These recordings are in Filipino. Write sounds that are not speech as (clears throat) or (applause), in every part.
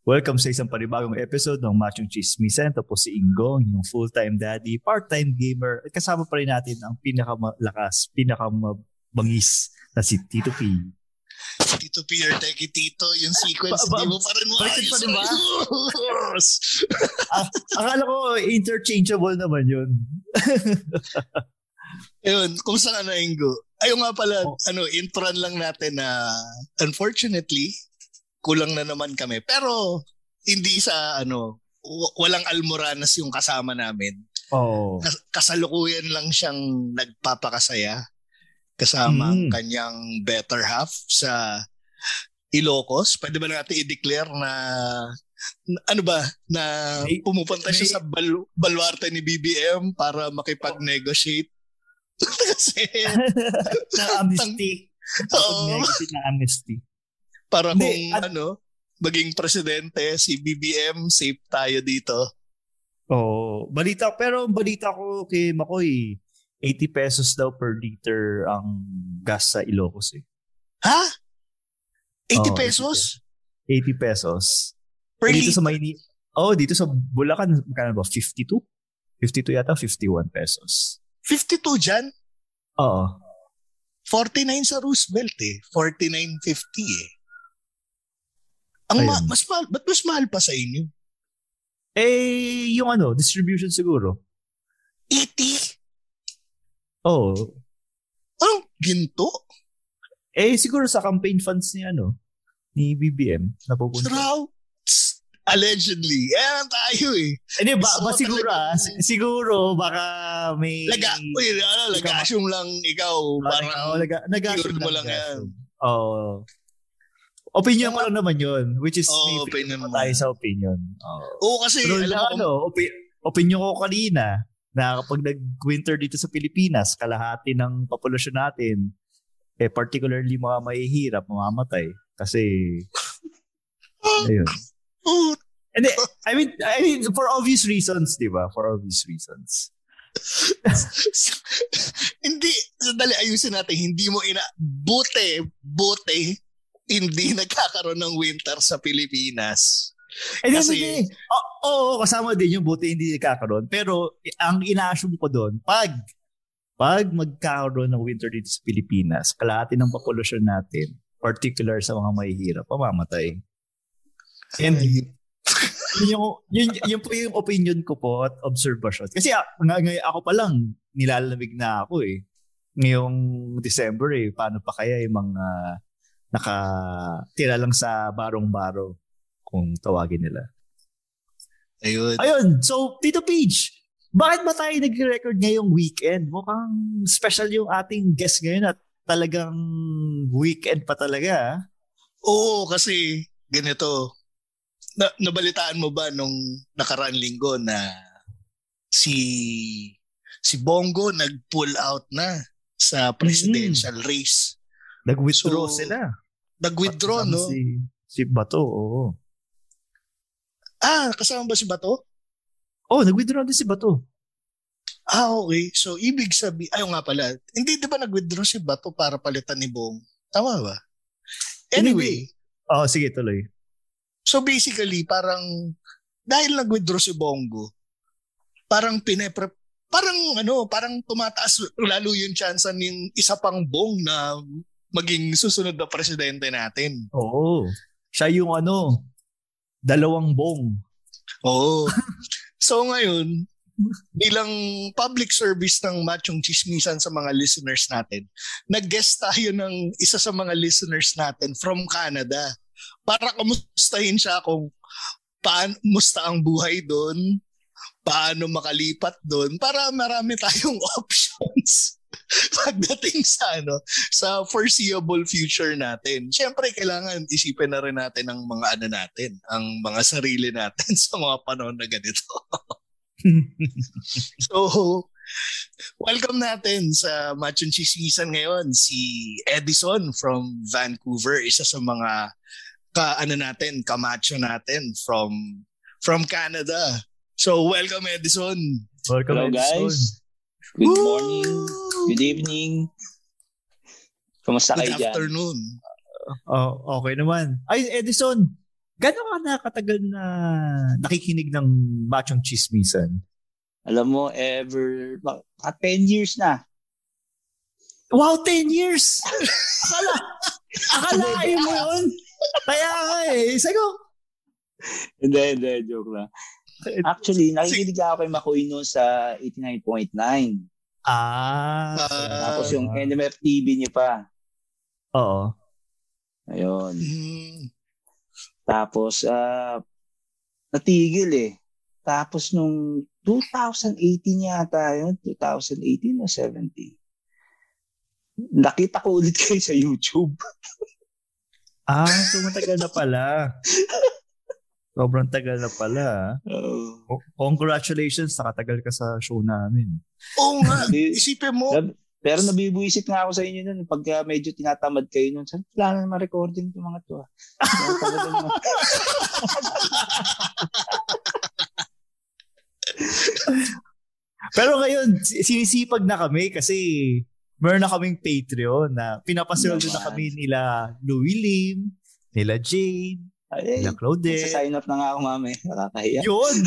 Welcome sa isang panibagong episode ng Machong Chismisan. Ito po si Ingo, yung full-time daddy, part-time gamer. At kasama pa rin natin ang pinakamalakas, pinakamabangis na si Tito P. Tito Peter, Teki Tito, yung sequence, Ba- ba- di mo pa rin baliktad pa rin ba? maayos. (laughs) Ah, akala ko interchangeable naman yun. (laughs) Ayun, kung saan na Ingo. Ayun nga pala, Oh. ano, intron lang natin na unfortunately, kulang na naman kami. Pero, hindi sa, ano, walang almoranas yung kasama namin. Oh. Kas- kasalukuyan lang siyang nagpapakasaya kasama ang Mm. kanyang better half sa Ilocos. Pwede ba natin i-declare na, na- ano ba, na pumupunta siya sa bal- baluarte ni BBM para makipag-negotiate? (laughs) Kasi, (laughs) na amnesty. Oo. Pag-negotiate na amnesty. Para Hindi, kung at- ano, maging presidente, si BBM, safe tayo dito. Oh, balita pero balita ko kay Makoy 80 pesos daw per liter ang gas sa Ilocos eh. Ha? 80 Oo, pesos? 80 pesos. Per dito sa liter? Mayni Oh, dito sa Bulacan magkano ba? 52? 52 yata 51 pesos. 52 dyan? Oo. 49 sa Roosevelt eh. 49.50 eh. Ang ma- Ayun. mas mahal, ba't mas mahal pa sa inyo? Eh, yung ano, distribution siguro. 80? Oh. Anong ginto? Eh, siguro sa campaign funds ni ano, ni BBM napupunta. Straw? Tss, Allegedly. Yan tayo eh. Hindi, ba, So, ba siguro ah, talagang- si- siguro baka may... Laga, uy, ano, lagasyong lang ikaw. Parang, Parang, oh, laga, nag-assume pure mo lang. lang yan. Oo. Opinion ko lang naman yun. Which is, may opinion mo. tayo sa opinion. Oo. oo kasi, Pero alam mo, ano, opi- opinion ko kanina na kapag nag-winter dito sa Pilipinas, kalahati ng populasyon natin, eh particularly mga mahihirap, mamamatay. Kasi, (laughs) ayun. oh, And I mean, I mean, for obvious reasons, di ba? For obvious reasons. (laughs) hindi, sandali, ayusin natin, hindi mo ina, buti, buti, hindi (laughs) nagkakaroon ng winter sa Pilipinas. Eh, Kasi- Kasi, Oo, oo, kasama din yung buti hindi kakaroon. Pero ang ina-assume ko doon, pag pag magkakaroon ng winter dito sa Pilipinas, kalahati ng populasyon natin, particular sa mga mahihirap, pamamatay. And yun, yung, yun, yun po yung opinion ko po at observation. Kasi ah, nga, ngay- ako pa lang, nilalamig na ako eh. Ngayong December eh, paano pa kaya yung mga nakatira lang sa barong-baro kung tawagin nila. Ayun. Ayun, so Tito Peach, bakit ba tayo nag-record ngayong weekend? Mukhang special yung ating guest ngayon at talagang weekend pa talaga. ah. Oo, kasi ganito, na, nabalitaan mo ba nung nakaraan linggo na si si Bongo nag-pull out na sa presidential race. Nag-withdraw So, sila. Nag-withdraw, no? Si, si Bato, oo. Ah, kasama ba si Bato? Oh, nag-withdraw din si Bato. Ah, okay. So, ibig sabi, ayaw nga pala, hindi di ba nag-withdraw si Bato para palitan ni Bong? Tama ba? Anyway, Oh, sige, tuloy. so basically, parang, dahil nag-withdraw si Bongo, parang pinepre, parang ano, parang tumataas lalo yung chance ng isa pang Bong na maging susunod na presidente natin. Oo. Siya yung ano, dalawang bong. Oo. (laughs) So ngayon, bilang public service ng Machong Chismisan sa mga listeners natin, nag-guest tayo ng isa sa mga listeners natin from Canada para kamustahin siya kung paano musta ang buhay doon, paano makalipat doon, para marami tayong (laughs) options (laughs) pagdating sa ano sa foreseeable future natin. Siyempre kailangan isipin na rin natin ang mga ano natin, ang mga sarili natin (laughs) sa mga panahon na ganito. (laughs) so, welcome natin sa Machon Chismisan ngayon si Edison from Vancouver, isa sa mga ka ano natin, kamacho natin from from Canada. So, welcome Edison. Welcome, Hello Edison. guys. Good morning. Good evening. Kumusta Good kayo dyan? afternoon. Oh, okay naman. Ay, Edison, gano'n ka nakatagal na nakikinig ng Machong Chismisan? Alam mo, ever, mga 10 years na. Wow, 10 years! (laughs) Akala, akalain mo yun? Kaya nga eh. Sabi ko, Hindi, hindi, joke lang. Actually, nakikinig ako kay Makoy noon sa 89.9. ah, Ah, Tapos yung NMF TV niya pa. oo. Ayun. mm, Tapos, ah, natigil eh. Tapos nung 2018 yata yun, 2018 o 17. Nakita ko ulit (laughs) kayo sa YouTube. Ah, so matagal na pala. (laughs) Sobrang tagal na pala. Oh. Co- Congratulations, nakatagal ka sa show namin. Oo nga. (laughs) Di- Isipin mo, Pero- nabibuisit nga ako sa inyo nun pagka medyo tinatamad kayo nun. Saan wala na naman recording itong mga to ah. (laughs) Pero ngayon, si- sinisipag na kami kasi meron na kaming Patreon na pinapasweldo na kami nila Louie Lim, nila Jane, Ay, nila Claudette. Sa-sign up na nga ako mami. Nakakahiya. Yun! (laughs)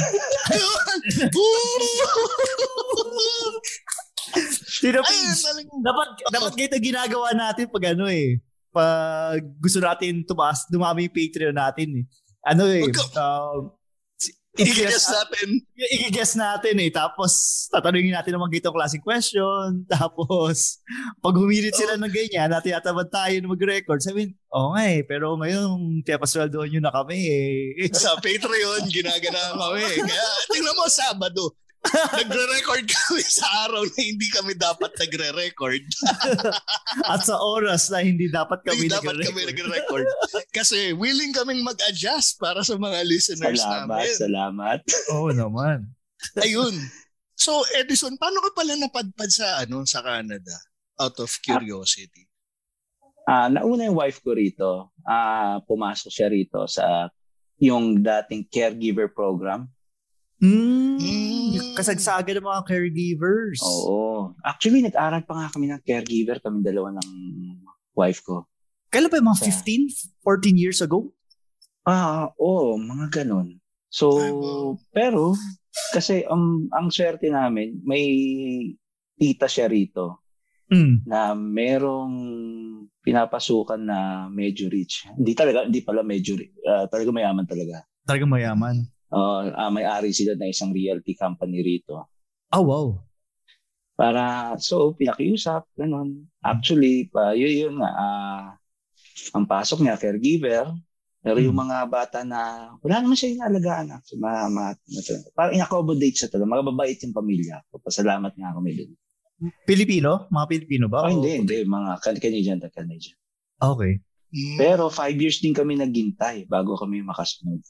Ayun, talagang dapat, dapat ganito ginagawa natin pag ano eh. Pag gusto natin tumaas, dumami yung Patreon natin eh. Ano eh. Wag ka- Um, i-guess natin. i-guess natin eh. Tapos, tatanungin natin ng mga gitong klaseng question. (laughs) Tapos, pag humirit sila ng ganyan, natin yatabad tayo na mag-record. Sabihin, oo nga eh, pero ngayon, kaya pasweldoan nyo na kami eh. Sa Patreon, ginagana kami. (laughs) Kaya, tingnan mo, Sabado. (laughs) Nagre-record kami sa araw na hindi kami dapat nagre-record. (laughs) At sa oras na hindi dapat kami Hindi dapat kami nagre-record. nagre-record. Kasi willing kaming mag-adjust para sa mga listeners Salamat, namin. salamat. (laughs) Oo naman. Ayun. So, Edison, paano ka pala napadpad sa ano sa Canada? Out of curiosity. Ah, nauna yung wife ko rito. Ah, pumasok siya rito sa yung dating caregiver program. Mm, Mm. kasagsaga ng mga caregivers. Oo. Actually, nag-aral pa nga kami ng caregiver, kami dalawa ng wife ko. Kailan pa yung mga Sa- 15, 14 years ago? Ah, oo, mga ganun. So, pero, kasi um, ang swerte namin, may tita siya rito Mm. na merong pinapasukan na medyo rich. Hindi talaga, hindi pala medyo rich. Ah, talaga mayaman talaga. Talagang mayaman. Uh, may-ari sila ng isang realty company rito. Oh, wow. Para, so, pinakiusap, ganun. Actually, pa, yun, yun nga, ah, ang pasok niya, caregiver, pero yung Hmm. mga bata na, wala naman siya inaalagaan. Actually, ma, ma, ma- parang in-accommodate siya talaga. Mga babait yung pamilya. Pasalamat nga kami dun. Pilipino? Mga Pilipino ba? Oh, O- hindi, hindi. Mga Can- Canadian na Canadian. Okay. Mm. Pero five years din kami naghintay bago kami makasunod.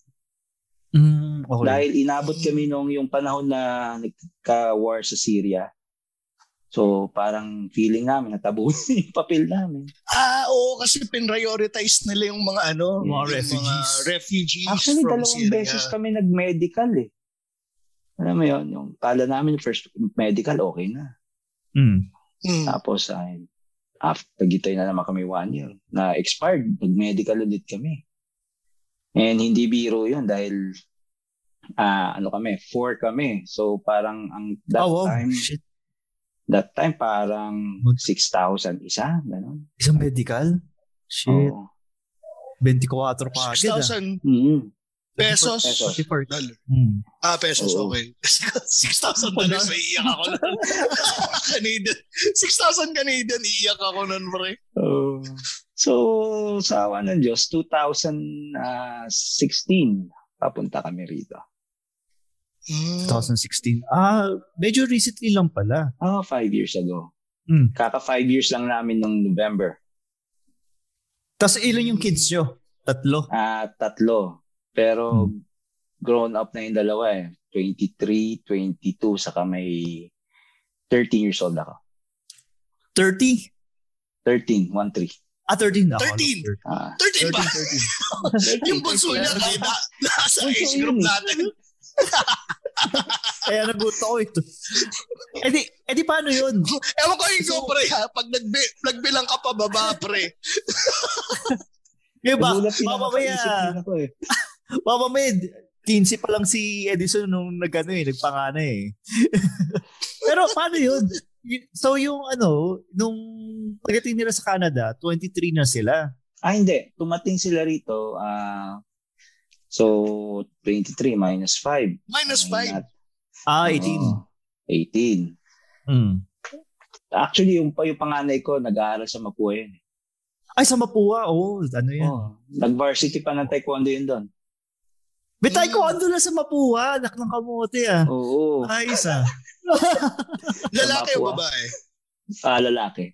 Mm, okay. Dahil inabot kami nung yung panahon na nagka-war sa Syria. So parang feeling namin natabunan (laughs) yung papel namin. Ah, oo, kasi pinrioritize nila yung mga ano, Mga yung refugees. Mga refugees Actually, from dalawang Syria. beses kami nag-medical eh. Alam mo yun, yung kala namin first medical, okay na. Mm. Mm. Tapos, ay, after, gitay na naman kami one year. Na expired, nag-medical ulit kami. And hindi biro yun dahil ah ano kami, four kami. So parang ang that oh, wow. time, Shit. that time parang Mag- 6,000 isa, gano'n. Isang medical? Shit. Oo. 24 pa agad ah. 6,000. Mm. Pesos. Pesos. 44. Dollar. Hmm. Ah, pesos, Oo. okay. 6,000 dollars, iiyak ako nun. (laughs) Canadian. 6,000 Canadian, iiyak ako nun, pre. Oh. so, sa awa ng Diyos, 2016, papunta kami rito. Mm. 2016. Ah, medyo recently lang pala. Ah, five years ago. Hmm. Kaka five years lang namin nung November. Tapos ilan yung kids nyo? Tatlo. Ah, tatlo. Pero Hmm. grown up na yung dalawa eh. 23, 22, saka may 13 years old ako. 30? 13, 1-3. Ah, 13 na. 13. Ah, 13 ba? 13, 13. (laughs) yung bunso niya, kahit na, nasa age yun group eh. natin. (laughs) Kaya naguto ko ito. Eh di, eh di paano yun? (laughs) Ewan ko yung go, pre, ha? Pag nagbi, nagbilang ka pa baba, pre. Di ba? nagulat din ako, Mamamaya, naisip eh. mamamaya, 15 pa lang si Edison nung nagano eh, nagpangana eh. (laughs) Pero paano yun? So yung ano, nung pagdating nila sa Canada, 23 na sila. Ah, hindi. Tumating sila rito. ah so, 23 minus 5. Minus 5. Ah, 18. 18. Hmm. Actually, yung, yung panganay ko, nag-aaral sa Mapua yun. Ay, sa Mapua. Oh, ano yan? Oh, nag-varsity pa ng taekwondo yun doon. May taekwondo na sa Mapua. Anak ng kamote ah. Oo. Ayos ah. (laughs) Lalaki o babae? Ah, lalaki.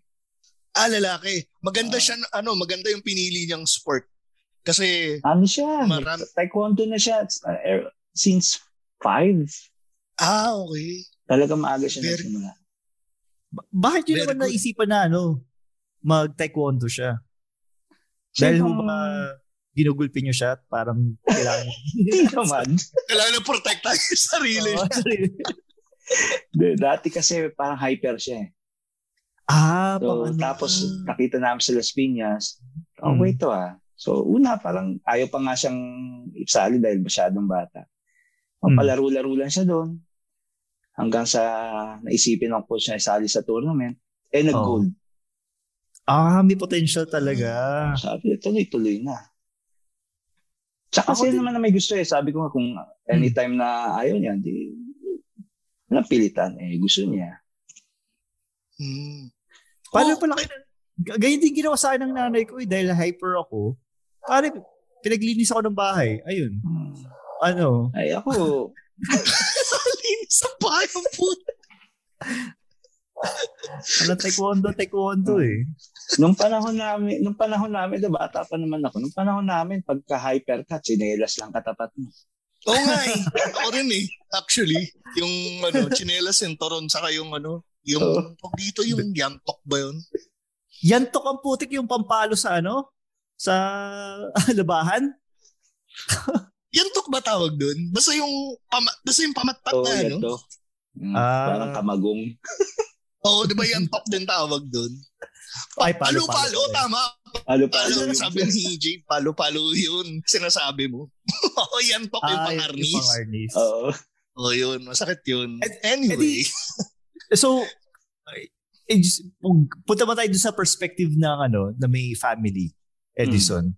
Ah, lalaki. Maganda Ah. siya, na- ano, maganda yung pinili niyang sport. Kasi, Ano siya? Marami- Taekwondo na siya uh, er- since 5. ah, okay. Talaga maaga siya Very- nagsimula. Ba- bakit yun Very naman good. naisipan na ano, mag-taekwondo siya? Dahil Siyempre, ba ginugulpi niyo siya at parang kailangan (laughs) Hindi naman. Kailangan na protektahan yung sarili. Oo, sorry. D- Dati kasi parang hyper siya eh. ah, So, ano. tapos nakita namin sa Las Piñas, oh, Mm. wait to ah. So, una, parang ayaw pa nga siyang isali dahil masyadong bata. Mm. Palaro-laro lang siya doon. Hanggang sa naisipin ng coach na isali sa tournament. Eh, nag-gold. Ah, may potential talaga. Sabi, tuloy-tuloy na. Tsaka din- naman na may gusto eh. Sabi ko nga kung anytime na ayaw niya, di walang pilitan. Eh, gusto niya. Hmm. Paano Oh, pala kayo? Ganyan din ginawa sa akin ng nanay ko eh, dahil hyper ako. Pare, pinaglinis ako ng bahay. Ayun. Hmm. Ano? Ay, ako, Linis (laughs) sa bayang puto. (laughs) Ano taekwondo, taekwondo eh. Nung panahon namin, nung panahon namin, diba, bata pa naman ako, nung panahon namin, pagka hyper ka, sinelas lang katapat mo. Oo nga eh. Ako rin eh. Actually, yung ano, chinelas yung toron saka yung ano, yung Oo. tawag dito yung yantok ba yun? Yantok ang putik yung pampalo sa ano? Sa (laughs) labahan? Yantok ba tawag dun? Basta yung, pama, basta yung pamatpat Oo, na ano? Mm, Ah. Parang kamagong. Oo, di ba yantok din tawag dun? Ay, palo, palo. tama. Ano Palo, sabi ni Jay, palo-palo yun. Sinasabi mo. (laughs) Oo, yantok yung Ah, pangarnis. yung pangarnis. Oo. Oo, yun. Masakit yun. Ed- Anyway. So, ay, eh, punta ba tayo sa perspective ng ano, na may family, Edison.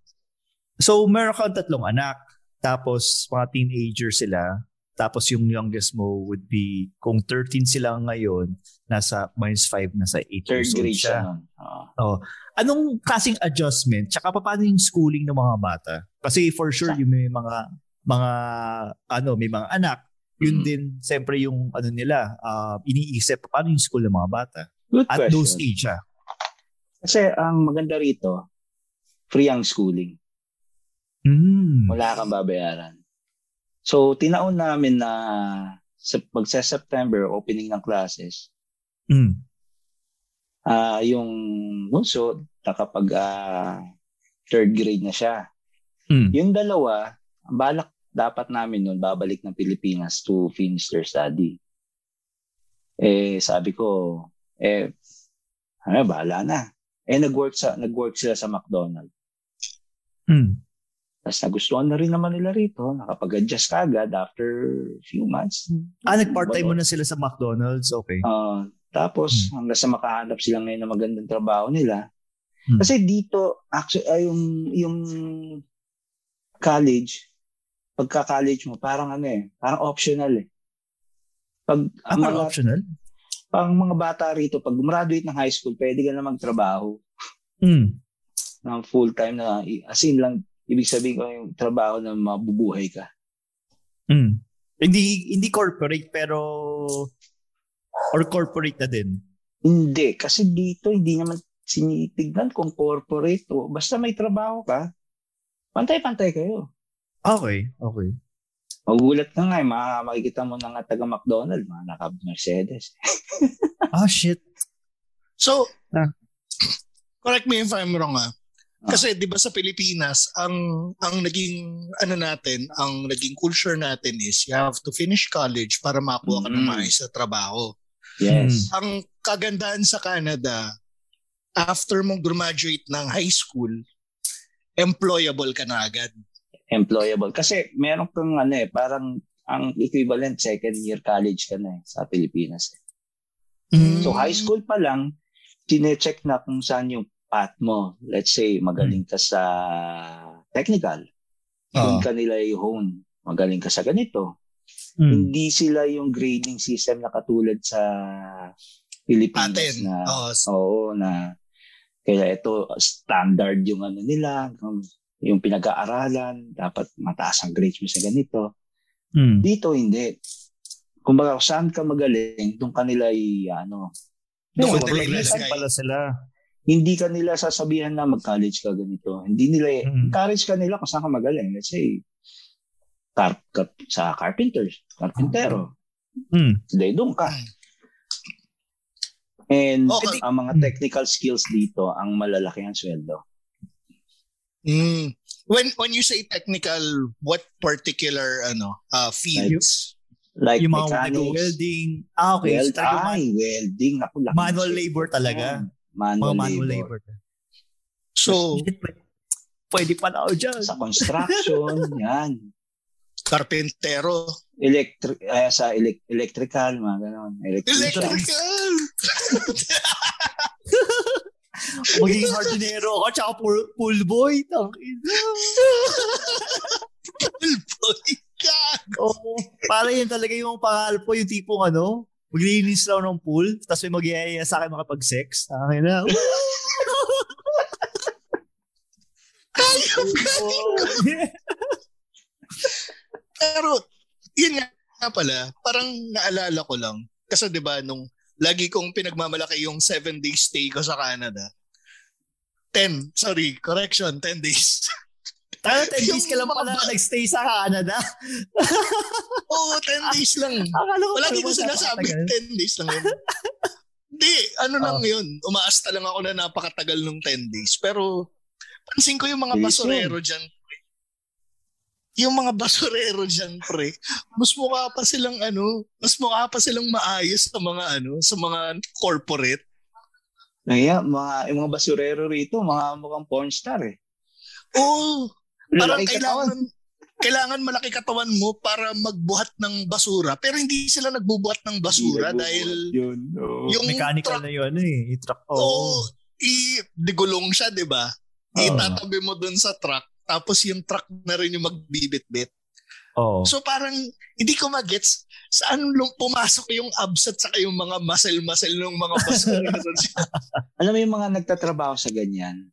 So, meron kang tatlong anak. Tapos, mga teenager sila. Tapos, yung youngest mo would be, kung 13 sila ngayon, nasa minus 5, nasa 8 Third years old grade siya siya. nun. Oo. Anong klaseng adjustment? Tsaka pa- paano yung schooling ng mga bata? Kasi for sure, yung may mga, mga, ano, may mga anak, yun Mm. din, siyempre yung, ano nila, ah, iniisip, paano yung school ng mga bata? Good At question. those age, ah. Kasi ang maganda rito, free ang schooling. Mm. Wala kang babayaran. So, tinaon namin na sa magsa-September opening ng classes, Mm. ah yung bunso, nakapag ah, third grade na siya. Mm. Yung dalawa, ang balak dapat namin nun, babalik ng Pilipinas to finish their study. Eh, sabi ko, eh, ano, bahala na. Eh, nag-work, sa, nag-work sila sa McDonald's. Mm. Tapos nagustuhan na rin naman nila rito. Nakapag-adjust kagad after few months. Ah, nag-part-time mo na sila sa McDonald's? Okay. Ah, tapos, hanggang sa makahanap sila ngayon ng magandang trabaho nila. Hmm. Kasi dito, actually, ay, yung, yung college, pagka-college mo, parang ano eh, parang optional eh. Pag Ah, ang parang mga, optional? pang mga bata rito, pag graduate ng high school, pwede ka na magtrabaho Hmm. ng full-time na, as in lang, ibig sabihin ko yung trabaho na mabubuhay ka. Hmm. Hindi hindi corporate pero or corporate na din. Hindi, kasi dito hindi naman sinitignan kung corporate o basta may trabaho ka, pantay-pantay kayo. Okay, okay. Magulat ka nga, eh, ma- makikita mo na nga taga McDonald, mga naka-Mercedes. (laughs) Ah, shit. So, Ah. correct me if I'm wrong ah. Kasi 'di ba sa Pilipinas, ang ang naging ano natin, ang naging culture natin is you have to finish college para makakuha ka ng Mm. maayos na trabaho. Yes. Ang kagandahan sa Canada, after mong graduate ng high school, employable ka na agad. Employable. Kasi meron kang ano eh, parang ang equivalent second year college ka na eh, sa Pilipinas. Mm. So high school pa lang, tine-check na kung saan yung path mo. Let's say, magaling ka sa technical. Doon Ah. ka nila i-hone. Magaling ka sa ganito. Hmm. Hindi sila yung grading system na katulad sa Pilipinas Atin. na Oo. oo na kaya ito standard yung ano nila yung, pinag-aaralan dapat mataas ang grades mo sa ganito Hmm. dito hindi kung saan ka magaling doon kanila i ano Doon ilagay. pala sila? Hindi ka nila sasabihan na mag-college ka ganito hindi nila Mm. encourage ka nila kung saan ka magaling let's say car, car- sa carpenters carpentero Hmm. Hindi, doon ka. And Okay. ang mga technical skills dito, ang malalaki ang sweldo. Mm. When when you say technical, what particular ano uh, fields? Like yung mga mechanics, welding. Ah, okay. weld, so, ay, welding. Laki manual labor talaga. Yan, Manual, mga manual labor. labor. So, pwede- pa na ako dyan. Sa construction, (laughs) yan. carpentero, Electric, eh, sa elec- electrical, mga ganon. Electrician. electrical, (laughs) Magiging hardinero ako, tsaka pool, pool boy. Tangina. (laughs) boy, God. Oo. para yun talaga yung pangal po, yung tipong ano, maglilinis lang ng pool, tapos may magyayaya sa akin makapag-sex. Akin na. (laughs) Pero, yun nga pala, parang naalala ko lang. Kasi 'di ba nung lagi kong pinagmamalaki yung 7 days stay ko sa Canada. 10, sorry, correction, 10 days. (laughs) Tayo, (laughs) 10 days ka lang pala nag-stay sa Canada. (laughs) Oo, 10 days lang. Akala ko Palagi ko sinasabi, napakatagal. 10 days lang yun. (laughs) Hindi, ano lang Oh. yun. Umaasta lang ako na napakatagal nung 10 days. Pero, pansin ko yung mga basurero dyan, pre. Yung mga basurero dyan, pre, mas mukha pa silang ano, mas mukha pa silang maayos sa mga ano, sa mga corporate. Kaya, mga, yung mga basurero rito, mga mukhang porn star eh. Oo, parang kailangan, kailangan malaki katawan mo para magbuhat ng basura. Pero hindi sila nagbubuhat ng basura Hindi dahil Yun, no. yung Mechanical truck na yun eh. I-truck. Oo. Oo. i digulong siya, 'di ba? Oo. Itatabi mo dun sa truck, tapos yung truck na rin yung magbibit-bit. Oo. So parang hindi ko magets saan lung pumasok yung abs at saka yung mga muscle-muscle ng mga basura. (laughs) Alam mo yung mga nagtatrabaho sa ganyan,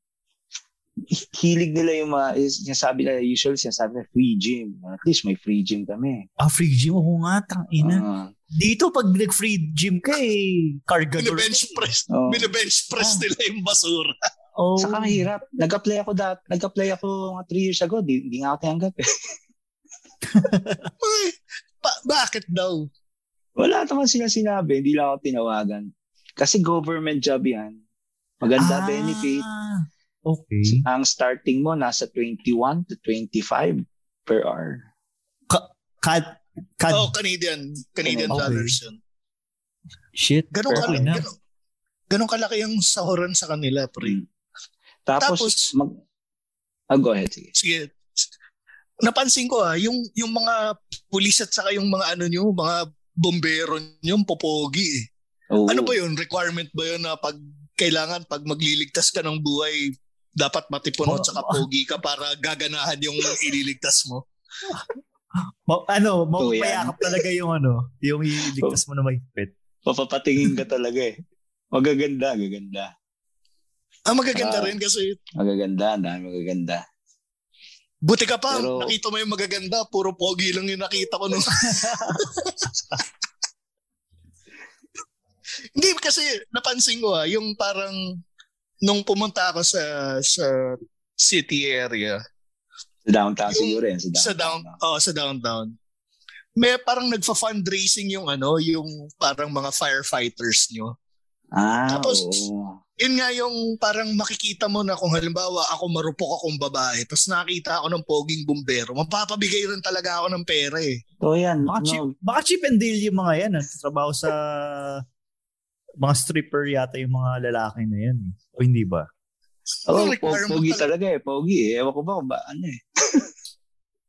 hilig nila yung mga, is, sinasabi nila, usually sinasabi nila, free gym. At least may free gym kami. Ah, free gym. Oo nga, tangina. Ah, Dito, pag nag-free gym ka eh, cargador. Bine-bench press. Oo. Bine-bench press Ah. nila yung basura. Oh. Saka mahirap. Nag-apply ako dat, nag-apply ako mga three years ago, di, di nga ako tinanggap (laughs) eh. Ba- bakit daw? Wala naman sila sinabi, hindi lang ako tinawagan. Kasi government job yan. Maganda Ah, benefit. Okay. Ang starting mo nasa 21 to 25 per hour. Kad, kad, Oh, Canadian. Canadian Okay. dollars yun. shit. Ganun, na. ganun, ganun kalaki yung sahuran sa kanila, pre. Mm. Tapos, Tapos- mag... Oh, go ahead, sige. Sige. Napansin ko ah, yung yung mga pulis at saka yung mga ano nyo, mga bombero nyo, popogi eh. Oo. Ano ba yun? Requirement ba yun na pag kailangan pag magliligtas ka ng buhay, dapat matipuno Oh, at saka oh. pogi ka para gaganahan yung (laughs) ililigtas mo? Ma- ano, mapapayakap talaga yung ano, yung iligtas mo na mahigpit. Papapatingin ka talaga eh. Magaganda, magaganda. Ah, magaganda Ah. rin kasi Magaganda, dami magaganda. buti ka pa, Pero- nakita mo yung magaganda, puro pogi lang yung nakita ko nung (laughs) Hindi kasi napansin ko ah, yung parang nung pumunta ako sa sa city area, Sa downtown Yung- siguro yan. Sa downtown. sa down oh, sa downtown. May parang nagfa-fundraising yung ano, yung parang mga firefighters nyo. Ah, Tapos, oo. Yun nga yung parang makikita mo na kung halimbawa ako marupok akong babae, tapos nakita ako ng poging bumbero, mapapabigay rin talaga ako ng pera eh. So yan. Baka, ano, cheap, baka cheap and deal yung mga yan. ah. Trabaho sa mga stripper yata yung mga lalaki na yan. eh. O hindi ba? oh, Ang po- pogi talaga. talaga eh. Pogi eh. Ewan ko ba kung ba ano eh. (laughs)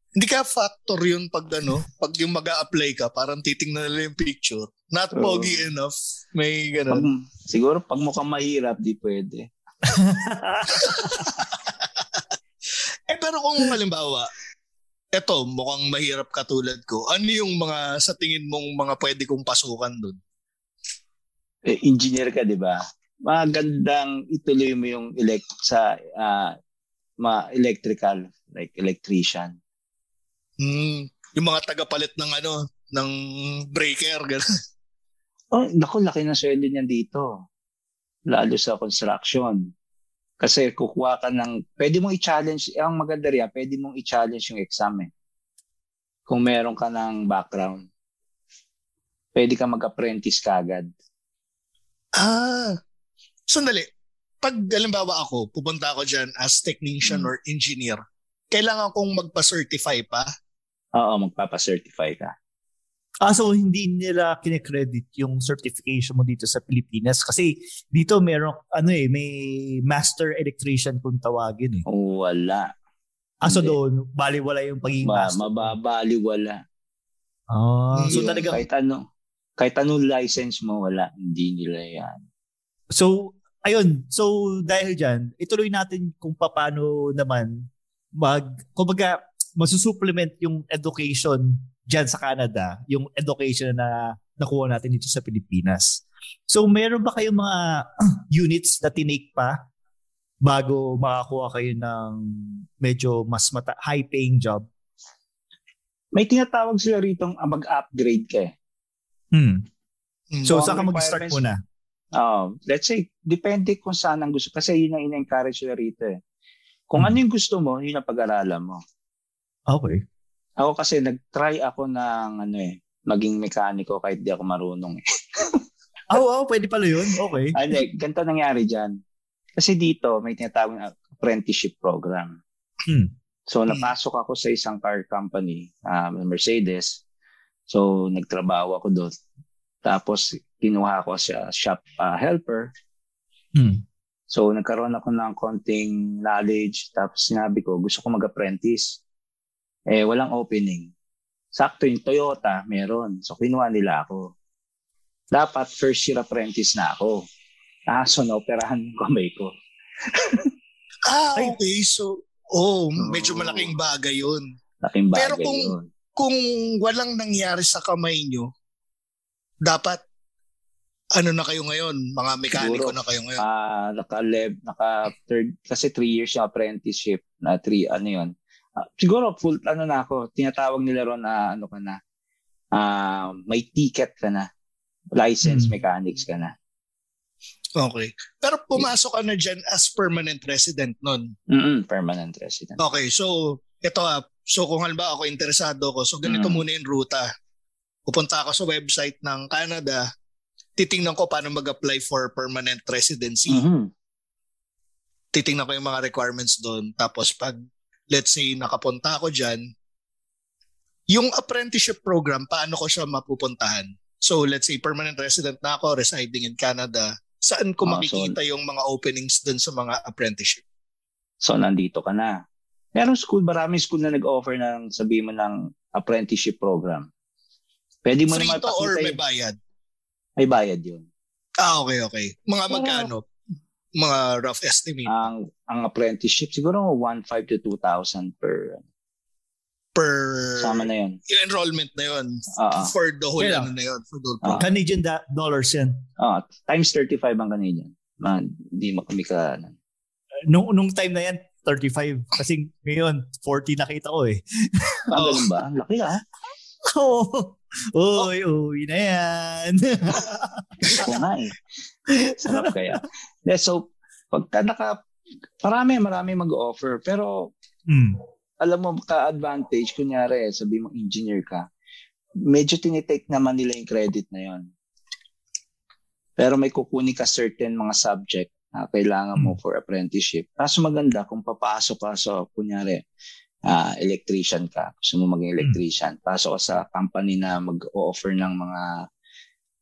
Hindi ka factor yun pag ano, pag yung mag apply ka, parang titingnan nila yung picture. Not Oo. pogi enough. May Pag, ganun. siguro pag mukhang mahirap, di pwede. (laughs) Eh pero kung halimbawa, eto mukhang mahirap katulad ko, ano yung mga sa tingin mong mga pwede kong pasukan dun? Eh, engineer ka, di ba? Magandang ituloy mo yung elect sa ah, ma electrical, like electrician. Hmm, yung mga tagapalit ng ano, ng breaker, gano'n. (laughs) Oh, naku, laki ng sweldo niyan dito. Lalo sa construction. Kasi kukuha ka ng, pwede mong i-challenge, eh, ang maganda rin, pwede mong i-challenge yung exam eh. Kung meron ka ng background. Pwede ka mag-apprentice kagad. Ah, sandali. Pag halimbawa ako, pupunta ako dyan as technician Hmm. or engineer, kailangan kong magpa-certify pa? Oo, magpapacertify ka. Ah, so hindi nila kinikredit yung certification mo dito sa Pilipinas kasi dito meron ano eh may master electrician kung tawagin eh. Wala. Ah, so Hindi. doon baliwala yung pagiging Ma- master. mababaliwala. Ah, so Yung talaga Kahit ano, kahit anong license mo, wala. Hindi nila yan. So, ayun. So, dahil dyan, ituloy natin kung paano naman mag, kumbaga, masusupplement yung education dyan sa Canada, yung education na nakuha natin dito sa Pilipinas. So, meron ba kayong mga (clears throat) units na tinake pa bago makakuha kayo ng medyo mas mata- high-paying job? May tinatawag sila rito mag-upgrade ka eh. Hmm. So, So, saan ka mag-start muna? Oh, let's say, depende kung saan ang gusto. Kasi yun ang ina-encourage nila rito eh. Kung Hmm. ano yung gusto mo, yun ang pag-aralan mo. Okay. Ako kasi nag-try ako ng ano eh, maging mekaniko kahit di ako marunong eh. Ah, (laughs) oh, pwede pala yun. Okay. Ano, eh, ganito nangyari dyan. Kasi dito, may tinatawag na apprenticeship program. Hmm. So, Hmm. napasok ako sa isang car company, um, Mercedes. So, nagtrabaho ako doon. Tapos, kinuha ako sa shop uh, helper. Hmm. So, nagkaroon ako ng konting knowledge. Tapos, sinabi ko, gusto ko mag-apprentice. Eh, walang opening. Sakto yung Toyota, meron. So, kinuha nila ako. Dapat first year apprentice na ako. Ah, so naoperahan yung kamay ko. Ah, (laughs) Ay. okay. So, oh, medyo malaking bagay yun. Laking bagay Pero kung- yun. Kung walang nangyari sa kamay nyo, dapat ano na kayo ngayon? Mga mekaniko Siguro. na kayo ngayon. Ah, naka leb, naka third kasi three years yung apprenticeship na three ano yun. Ah, siguro full ano na ako, tinatawag nila ron na ano ka na. Ah, may ticket ka na. License Hmm. mechanics ka na. Okay. Pero pumasok ka na dyan as permanent resident nun. Mm permanent resident. Okay, so ito ah. So kung halimbawa ako interesado ko, so ganito Mm. muna yung ruta. Pupunta ako sa website ng Canada, titingnan ko paano mag-apply for permanent residency. Mhm. Titingnan ko yung mga requirements doon. Tapos pag, let's say, nakapunta ako dyan, yung apprenticeship program, paano ko siya mapupuntahan? So let's say, permanent resident na ako, residing in Canada, saan ko Ah, so- makikita yung mga openings doon sa mga apprenticeship? So nandito ka na. Meron school, maraming school na nag-offer ng sabi mo ng apprenticeship program. Pwede mo Free naman to or may bayad? may bayad yun. Ah, okay, okay. Mga Pero- magkano? Mga rough estimate. Ang ang apprenticeship siguro 1.5 to 2,000 per per Sama na yun. yung enrollment na yun Oo. for the whole ano na yun, for the whole program. Canadian da- dollars yan. Ah, times 35 ang Canadian. Man, hindi mo kami ka... ano. Nung, nung time na yan, 35. Kasi ngayon, 40 nakita ko eh. Ah, ganun ba? Ang laki ah. (laughs) Oo. Uy, uy na yan. Ko nga eh. (laughs) Sarap kaya. Yeah, so, pagka naka... Marami, marami mag-offer. Pero, Hmm. alam mo, ka-advantage, kunyari, sabi mo engineer ka, medyo tinitake naman nila yung credit na yon. Pero may kukunin ka certain mga subject na kailangan mo for apprenticeship. Kaso maganda kung papasok ka sa, kunyari, ah, electrician ka, gusto mo maging electrician, pasok ka sa company na mag-offer ng mga,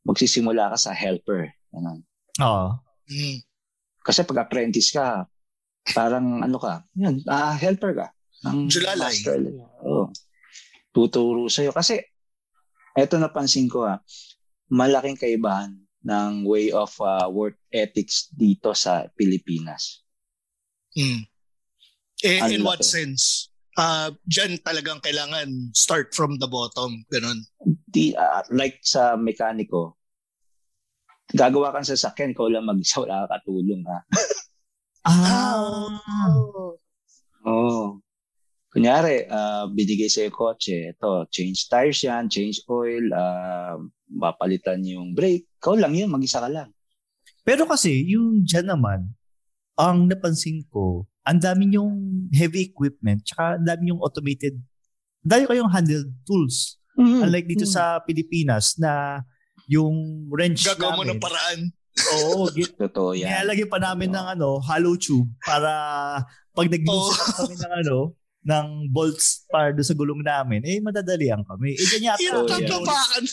magsisimula ka sa helper. Ganun. Oo. Mm. Kasi pag apprentice ka, parang ano ka, yun, ah, helper ka. Ng Julalay. Oo. Tuturo sa'yo. Kasi, eto napansin ko ha, malaking kaibahan ng way of ah, work ethics dito sa Pilipinas. Mm. Eh, in what laki. sense? Ah, diyan talagang kailangan start from the bottom, ganun. Di, ah, like sa mekaniko, gagawa kang sasakyan, ikaw lang mag-isa, wala ka katulong ha. Ah. Oo. Kunyari, ah, binigay sa'yo kotse, ito, change tires yan, change oil, ah, mapalitan yung brake. Ikaw lang yun, mag-isa ka lang. Pero kasi, yung dyan naman, ang napansin ko, ang dami yung heavy equipment, tsaka ang dami yung automated, ang dami kayong handled tools. Unlike dito sa Pilipinas na yung wrench Gagawa mo namin, ng paraan. Oo, gi- (laughs) Totoo yan. nilalagay pa namin ng ano, hollow tube para pag nag-loosen Oo. kami ng ano, ng bolts para doon sa gulong namin, eh madadalian kami. Eh ganyan Yung Oh, yeah. tatapakan,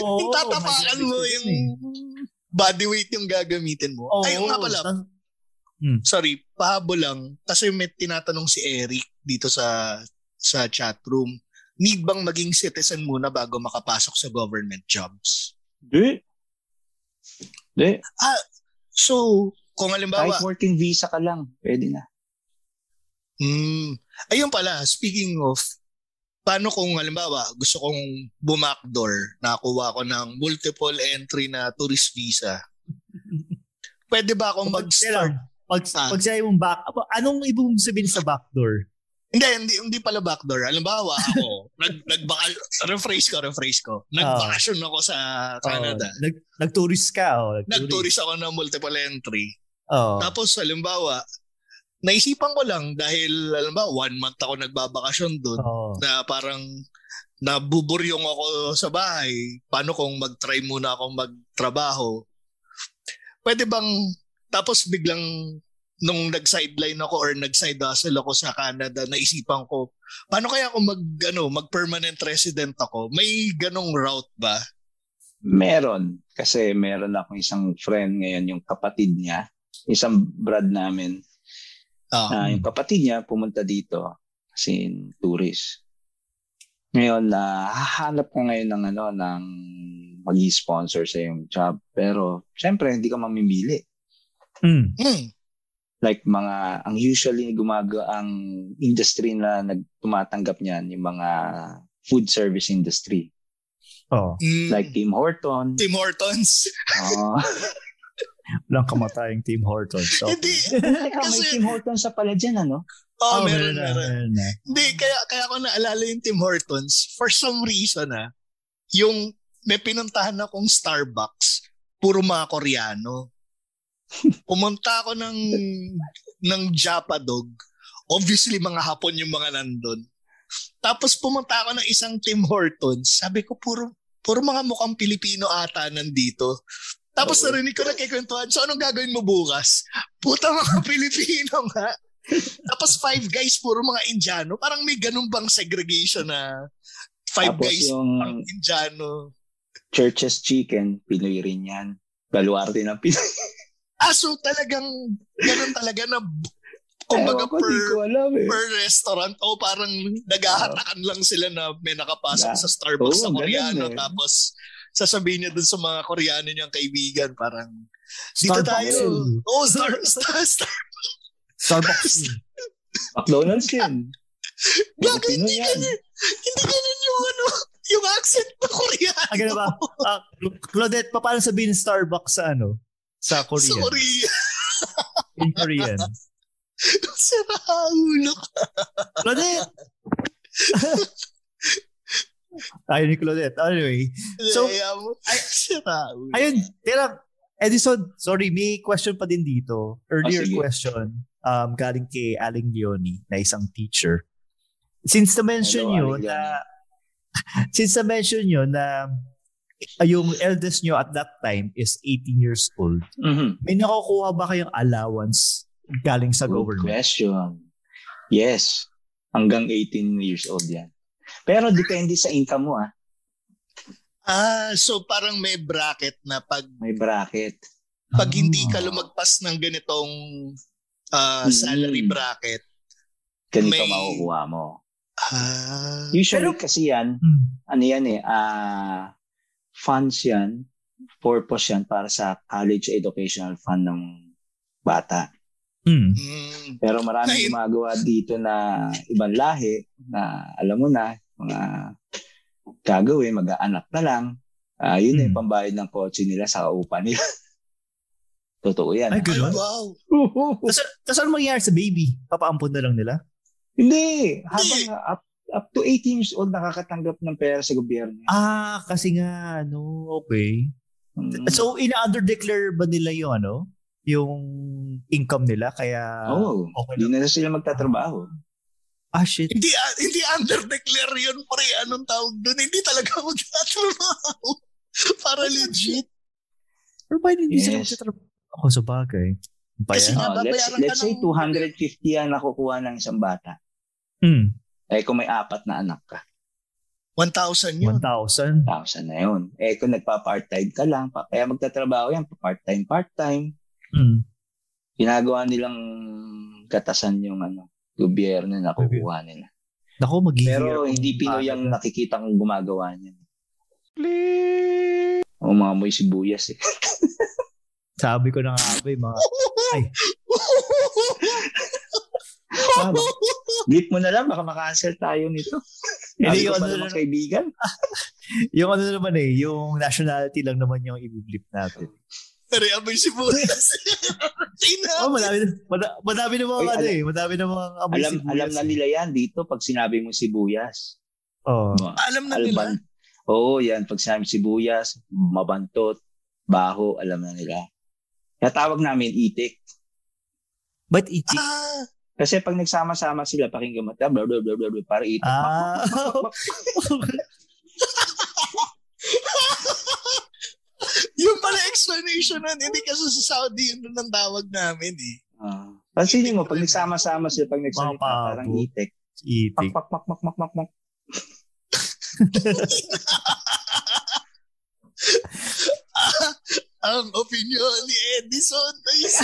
Oo, yung tatapakan mo yung body weight yung gagamitin mo. Oo, Ayun nga pala, tas- sorry, pahabo lang. Kasi may tinatanong si Eric dito sa sa chat room. Need bang maging citizen muna bago makapasok sa government jobs? Di. Di. So, kung Kahit halimbawa, working visa ka lang, pwede na. hmm, ayun pala, speaking of, paano kung halimbawa gusto kong bumakdoor, nakakuha ko ng multiple entry na tourist visa, (laughs) pwede ba akong mag-start? pag, Ah. pag sinabi mong back, anong ibig sabihin sa backdoor? Hindi, hindi, hindi pala backdoor. Halimbawa, ako, (laughs) nag, nagbaka, rephrase ko, rephrase ko. Nagbakasyon ako sa Canada. Oh, nag, nag-tourist ka. Oh, Nag-tourist ako ng multiple entry. Oh. Tapos, halimbawa, naisipan ko lang dahil, halimbawa, one month ako nagbabakasyon doon Oh. na parang nabuburyong ako sa bahay. Paano kung mag-try muna akong magtrabaho? Pwede bang, tapos biglang nung nag-sideline ako or nag-side hustle ako sa Canada, naisipan ko, paano kaya kung mag, ano, mag-permanent resident ako? May ganong route ba? Meron. Kasi meron ako isang friend ngayon, yung kapatid niya, isang brad namin, Ah. na yung kapatid niya pumunta dito kasi in tourist. Ngayon, na hahanap ka ngayon ng ano ng mag-sponsor sa yung job. Pero, syempre, hindi ka mamimili. Mm. Like mga, ang usually gumaga ang industry na nagtumatanggap niyan, yung mga food service industry. Oh. Hmm. Like Tim Horton. Tim Hortons. Oh. (laughs) Walang kamatayang Team Hortons. So, Hindi. Teka, may Kasi- Tim Hortons (laughs) sa pala dyan, ano? Oh, Oh, meron, na, meron. meron na. Hindi, kaya, kaya ko naalala yung Tim Hortons. For some reason, ah, yung may pinuntahan akong Starbucks, puro mga Koreano. (laughs) Pumunta ako ng, ng Japa Dog. Obviously, mga Hapon yung mga nandun. Tapos pumunta ako ng isang Tim Hortons. Sabi ko, puro, puro mga mukhang Pilipino ata nandito. Tapos Oo. narinig ko na kikwentuhan, so anong gagawin mo bukas? Puta mga (laughs) Pilipino nga. Tapos five guys, puro mga Indiano. Parang may ganun bang segregation na five Tapos guys, yung parang Indiano. Church's Chicken, Pinoy rin yan. Baluarte ng Pinoy. (laughs) Ah, so talagang ganun talaga na kumbaga Ewan ko, per, ko alam eh. per restaurant o parang naghahatakan lang sila na may nakapasok Na- sa Starbucks Oo, na Koreano eh. tapos sasabihin niya dun sa mga Koreano niyang kaibigan parang dito Starbucks tayo. yun. Oh, Star, (laughs) Star, Star, Starbucks. McDonald's. Gago, (laughs) Pinoy hindi ganun. Hindi ganun yung ano, yung accent na Koreano. Ah, ba? Ah, Claudette, pa- paano sabihin Starbucks sa ano? Sa Sa Korean. Korea. In Korean. (laughs) Sira ulo ka. Claudette! Ayun ni Claudette. Anyway. So, ulo. (laughs) Ayun, tira, Edison, sorry, may question pa din dito. Earlier sige. question, um, galing kay Aling Leonie na isang teacher. Since na-mention Hello, nyo na, (laughs) since na-mention nyo na uh, yung eldest nyo at that time is 18 years old, Mhm. may nakukuha ba kayong allowance galing sa Good government? question. Yes. Hanggang 18 years old yan. Pero depende sa income mo ah. Ah, so parang may bracket na pag May bracket. pag hindi ka Ah. lumagpas ng ganitong Mm. salary bracket. Ganito May- makukuha mo. Ah, Usually Pero- kasi yan, Hmm. ano yan eh, ah funds yan, purpose yan para sa college educational fund ng bata. Hmm. mm, Pero maraming Ay- gumagawa dito na ibang lahi na alam mo na, mga gagawin, mag-aanak na lang. Ah, yun na yung Hmm. pambayad ng kotse nila sa upa nila. (laughs) Totoo yan. Ay, ay, ganun? wow. (laughs) Tapos, ano mangyayari sa baby? Papaampun na lang nila? Hindi. Habang up, up to 18 years old nakakatanggap ng pera sa gobyerno. Ah, kasi nga, ano, okay. Mm. So, ina-underdeclare ba nila yung ano? Yung income nila? Kaya, Oo. okay Hindi na sila magtatrabaho. Ah, shit. Hindi ah, hindi under-declare yun, pre. Anong tawag doon? Hindi talaga magtatrabaho. (laughs) Para legit. Pero ba hindi sila Yes. magtatrabaho? Ako sa bagay. Ba Kasi nga, Oh, let's let's say ng- 250 ang nakukuha ng isang bata. Hmm. Eh kung may apat na anak ka, 1,000 yun. 1,000. 1,000 na yun. Eh kung nagpa-part-time ka lang, pa, kaya magtatrabaho yan, part-time, part-time. Hmm. Ginagawa nilang katasan yung ano, gobyerno na nakukuha nila. Maghihirap. Pero hindi Pinoy ang bata. nakikita kong gumagawa niyan. O mga moy sibuyas eh. (laughs) Sabi ko na nga ba, yung mga... Tama. Beat mo na lang, baka makancel tayo nito. Hindi, yung ano naman na- kaibigan. (laughs) Yung ano naman eh, yung nationality lang naman yung i-blip natin. Pero amoy sibuyas. Oh, madami, madami, madami na mga Oy, ano alam- eh, madami na mga amoy Alam, sibuyas alam na eh. nila yan dito pag sinabi mo sibuyas. Oh. Alam na nila. Oo, yan. Pag sinabi sibuyas, mabantot, baho, alam na nila. Kaya tawag namin itik. But itik. Ah, Kasi pag nagsama-sama sila, pakinggan mo, blah, blah, blah, blah, blah, para itik. Ah. (laughs) (laughs) yung pala explanation nun, hindi kasi sa Saudi yun ang tawag namin eh. Ah. Pansinin mo, pag nagsama-sama sila, pag nagsalita, parang itik. itik. Pak, pak, pak, pak, pak, pak, pak. (laughs) Ang opinion ni Edison ay (laughs)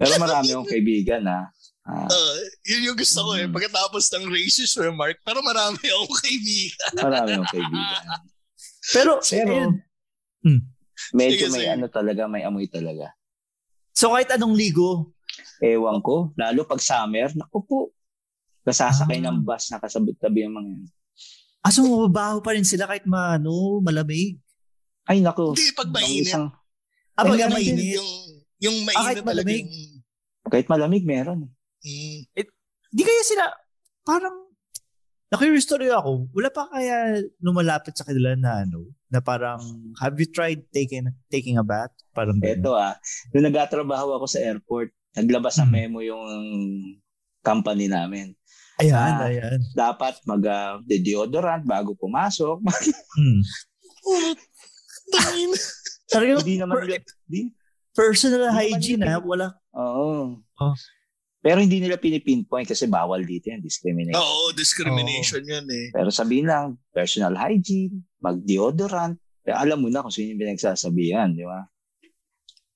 Pero marami akong kaibigan, ha. Ah, Uh, yun yung gusto ko eh. Mm. Pagkatapos ng racist remark, pero marami akong kaibigan. marami akong kaibigan. Pero, Pero, ayun. medyo Sige, may sige. ano talaga, may amoy talaga. so kahit anong ligo, Ewan ko, lalo pag summer, naku po. Kasasakay Ah. ng bus na kasabit-tabi ang mga yan. aso mababaho pa rin sila kahit maano, malamig. Ay, naku. Hindi, pag Ang mainit. isang, Ah, pag mainit. Yung, yung Ah, kahit mainit talaga. malamig. yung- kahit malamig, meron. Mm. Di kaya sila, parang, na-curious tuloy ako, wala pa kaya lumalapit sa kanila na ano, na parang, have you tried taking taking a bath? Parang ganun. Eto ah, nung nagtatrabaho ako sa airport, naglabas ng Hmm. memo yung company namin. Ayan, Ah. ayan. Dapat mag-deodorant bago pumasok. (laughs) Hmm. Oh. Talagang Hindi naman di, personal hygiene ha, wala. oo. Oh. Pero hindi nila pinipinpoint kasi bawal dito yan, discrimination. Oo, discrimination yun eh. Pero sabihin lang, personal hygiene, mag-deodorant. Kaya alam mo na kung sino yung pinagsasabihan, di ba?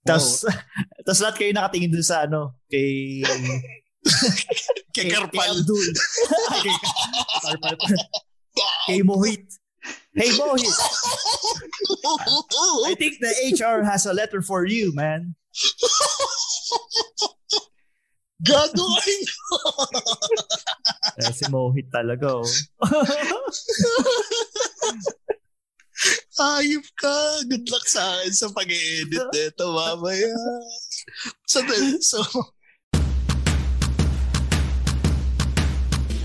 Tapos, (laughs) tapos lahat kayo nakatingin dun sa ano, kay... (laughs) Kay Karpal. Abdul. (laughs) kay Karpal. kay Mohit. Hey Mohit, I think the HR has a letter for you, man. Gago ay no. Eh, si Mohit talaga, oh. (laughs) Ayop ka. Good luck sa akin sa pag-edit nito mamaya. So, so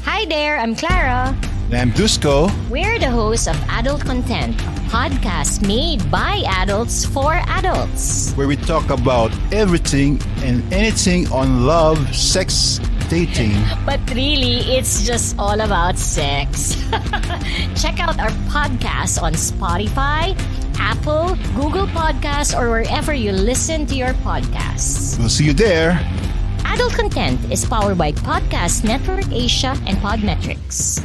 Hi there, I'm Clara. And I'm Dusko. We're the hosts of Adult Content, a podcast made by adults for adults. where we talk about everything and anything on love, sex, dating. But really, it's just all about sex. (laughs) Check out our podcast on Spotify, Apple, Google Podcasts, or wherever you listen to your podcasts. We'll see you there. Adult Content is powered by Podcast Network Asia and Podmetrics.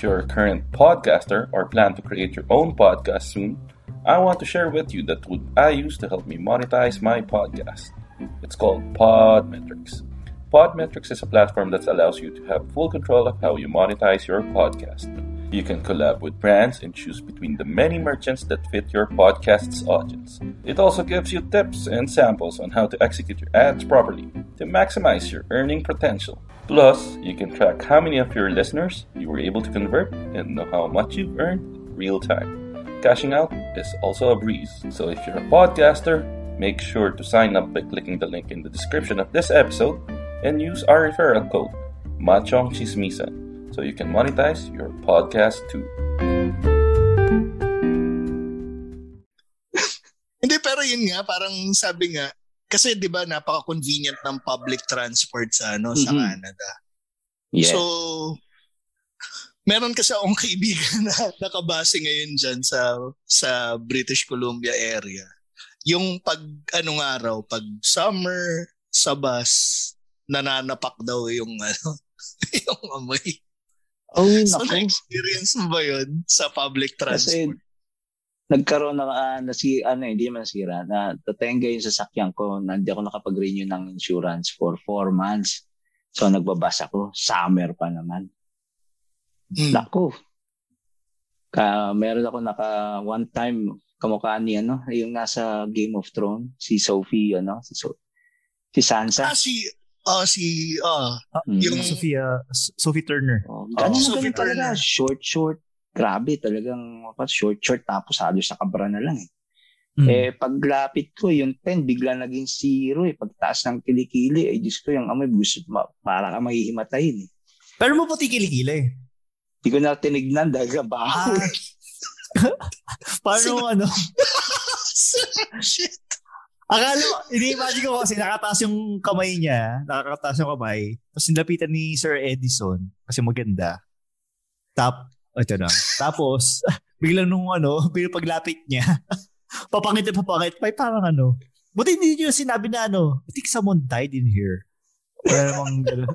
If you're a current podcaster or plan to create your own podcast soon, I want to share with you the tool I use to help me monetize my podcast. It's called Podmetrics. Podmetrics is a platform that allows you to have full control of how you monetize your podcast. You can collab with brands and choose between the many merchants that fit your podcast's audience. It also gives you tips and samples on how to execute your ads properly to maximize your earning potential. Plus, you can track how many of your listeners you were able to convert and know how much you've earned real time. Cashing out is also a breeze. So if you're a podcaster, make sure to sign up by clicking the link in the description of this episode and use our referral code Machong Chismisan so you can monetize your podcast too. (laughs) Hindi, pero yun nga, parang sabi nga, kasi di ba napaka-convenient ng public transport sa ano sa Mhm. Canada. Yeah. So, (laughs) meron kasi akong kaibigan (laughs) na nakabase ngayon dyan sa, sa British Columbia area. Yung pag, anong araw, pag summer, sa bus, nananapak daw yung ano, yung amoy. Oh, (laughs) So, naku. na-experience mo ba yun sa public Kasi transport? nagkaroon na, ah, na si, ano, hindi man nasira, na tatenga yung sasakyan ko, na hindi ako nakapag-renew ng insurance for four months. So, nagbabas ako. Summer pa naman. Hmm. Naku. Ka, meron ako naka one time kamukha ni ano, yung nasa Game of Thrones, si Sophie, ano, si, so, si Sansa. Ah, si, ah, si, ah, Mm. yung- Sophia, Sophie Turner. Oh, ganun na Sophie ganun talaga. Short, short. Grabe, talagang short, short. Tapos halos nakabra na lang eh. Mm. Eh, paglapit ko, yung 10, bigla naging zero eh. Pagtaas ng kilikili, eh, Diyos ko, yung amoy, gusto, ma- para ka mahihimatayin eh. Pero mo puti kilikili eh. Hindi ko na tinignan dahil sa baho. Ah. (laughs) Paano ano? (laughs) shit. Akala ini-imagine ko kasi nakataas yung kamay niya, nakakataas yung kamay, tapos nilapitan ni Sir Edison kasi maganda. Tap, ito na. Tapos, (laughs) biglang nung ano, (laughs) biglang paglapit niya, (laughs) papangit na papangit, may parang ano, buti hindi niyo sinabi na ano, I think someone died in here. Wala namang gano'n.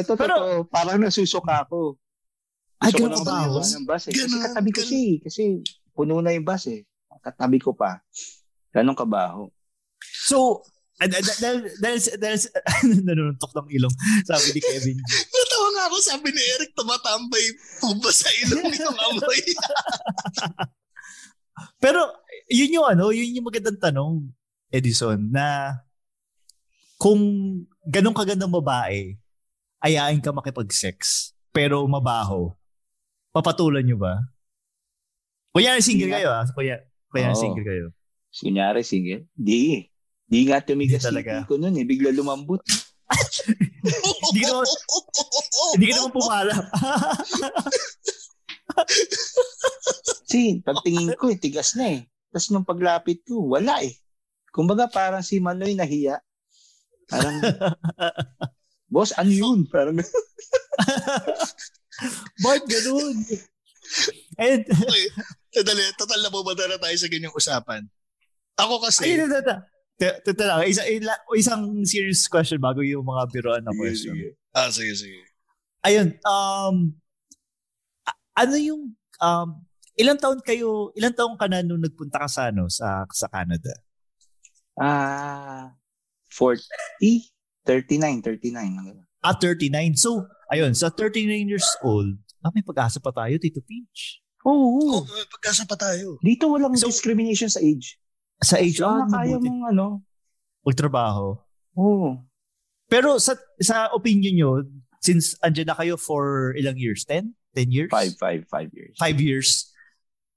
Ito, Pero- totoo, parang nasusuka ako. Ay, Gusto ko ganun ba? ng bus eh. Kasi Ganun, katabi ko siya eh. Kasi puno na yung bus eh. Katabi ko pa. Ganun kabaho. So, ah, dah- dah- dahil, dahil, dahil, (laughs) nanununtok ng ilong, sabi ni Kevin. (laughs) Natawa nga ako, sabi ni Eric, tumatambay po ba sa ilong (laughs) yung amoy? Pero, yun yung ano, yun yung magandang tanong, Edison, na kung ganun kagandang babae, ayain ka makipag-sex, pero mabaho, papatulan nyo ba? Kuya, single Hindi kayo ah. Kuya, kuya, Oo. single kayo. Kunyari, sige. Di. Di nga tumigas talaga. yung ko nun eh. Bigla lumambot. (laughs) Hindi ka naman, hindi ka naman pumalap. (laughs) Kasi pagtingin ko eh, tigas na eh. Tapos nung paglapit ko, wala eh. Kumbaga parang si Manoy nahiya. Parang, (laughs) boss, ano yun? Parang, Bakit ganun? And, Tadali, total na bumada na tayo sa ganyang usapan. Ako kasi, ay. Ito ito lang, isa, ila- isang serious question bago yung mga biroan na question. sige. ah, sige, sige. ayun, um, ano yung, um, ilang taon kayo, ilang taon ka na nung nagpunta ka sa, ano, sa, sa Canada? ah, 40, 39, 39. ano. Ah, 39. So, ayun, sa 39 years old, ah, may pag-asa pa tayo, Tito Peach. Oo. Oh, pagkasa pa tayo. Dito walang So- discrimination sa age. Sa age, oh, na kaya mabuti. mong ano. Magtrabaho. Oo. Pero sa sa opinion nyo, since andyan na kayo for ilang years? 10? 10 years? Five, five, five years. Five years.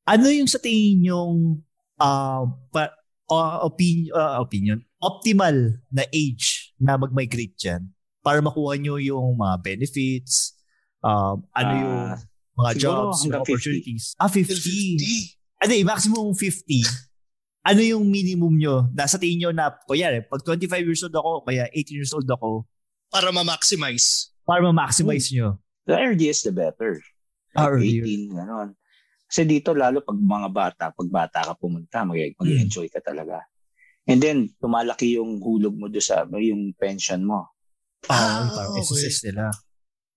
Ano yung sa tingin yung uh, pa, uh, opinion, opinion, optimal na age na mag-migrate dyan para makuha nyo yung mga benefits, um, ano Ah, yung mga siguro jobs, hanggang 50. opportunities. Ah, 50. 50. Ano eh, maximum 50. Ano yung minimum nyo? Nasa tingin nyo na, kuya, pag 25 years old ako, kaya 18 years old ako, Para ma-maximize. para ma-maximize nyo. The earlier is the better. Ah, Like earlier. 18, gano'n. Kasi dito, lalo pag mga bata, pag bata ka pumunta, mag- mag-enjoy ka talaga. And then, tumalaki yung hulog mo doon sa yung pension mo. Ah, Ah, parang okay. SSS nila.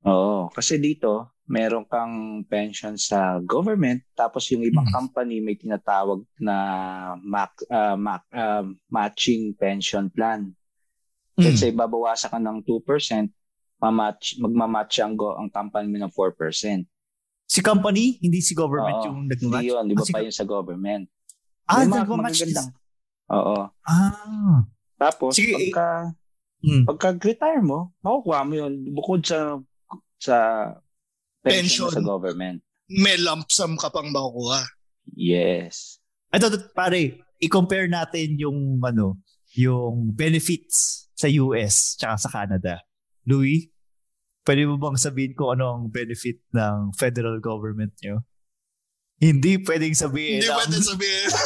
Oo. Kasi dito, meron kang pension sa government, tapos yung ibang Mm. company may tinatawag na mac, ah, mac- ah, matching pension plan. Let's Mm. say, babawasan ka ng 2%, mamatch, magmamatch ang, go, ang company mo ng 4%. Si company, hindi si government Oo. yung Hindi nag-match? yun, di ba Ah, si- pa yun sa government? Ah, mga nag-match. magagandang- Oo. Ah. Tapos, Sige, eh, pagka, Mm. pagka-retire mo, makukuha mo yun bukod sa sa pension, Pension. sa government. May lump sum ka pang makukuha. Yes. Ito, pare, i-compare natin yung, ano, yung benefits sa US tsaka sa Canada. Louis, pwede mo bang sabihin ko ano ang benefit ng federal government nyo? Hindi pwedeng sabihin. Hindi ang- pwede sabihin. (laughs)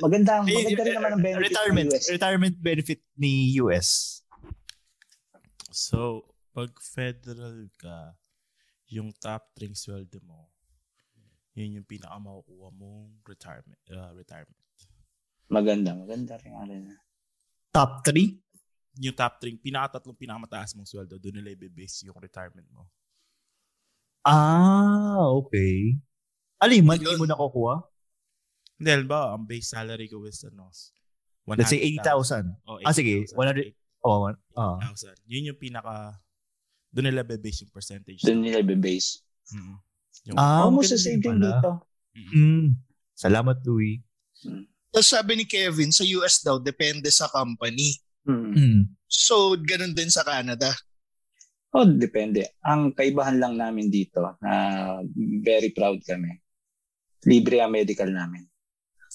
Maganda, Eh, maganda rin naman ang benefit retirement, ng US. retirement benefit ni US. So, pag federal ka, yung top 3 sweldo mo, yun yung pinaka makukuha mong retirement. uh, retirement. Maganda, maganda rin. Na. Top 3? Yung top 3, pinakatatlong pinakamataas mong sweldo, doon nila i-base yung retirement mo. Ah, okay. Yung monthly Yun. mo nakukuha? Hindi, halimbawa, ang base salary ko is ano, Let's say 80,000. 100,000. Oh, Ah, sige, 100 Oh, ah. 80,000. Yun yung pinaka, doon nila base yung percentage. Doon nila i-base. Mm. Yung, Ah, Almost the same thing pala. dito. Mm. Salamat, Louis. Tapos sabi ni Kevin, sa US daw, depende sa company. Mm. Mm. So, ganun din sa Canada. Oh, depende. Ang kaibahan lang namin dito na very proud kami. Libre ang medical namin.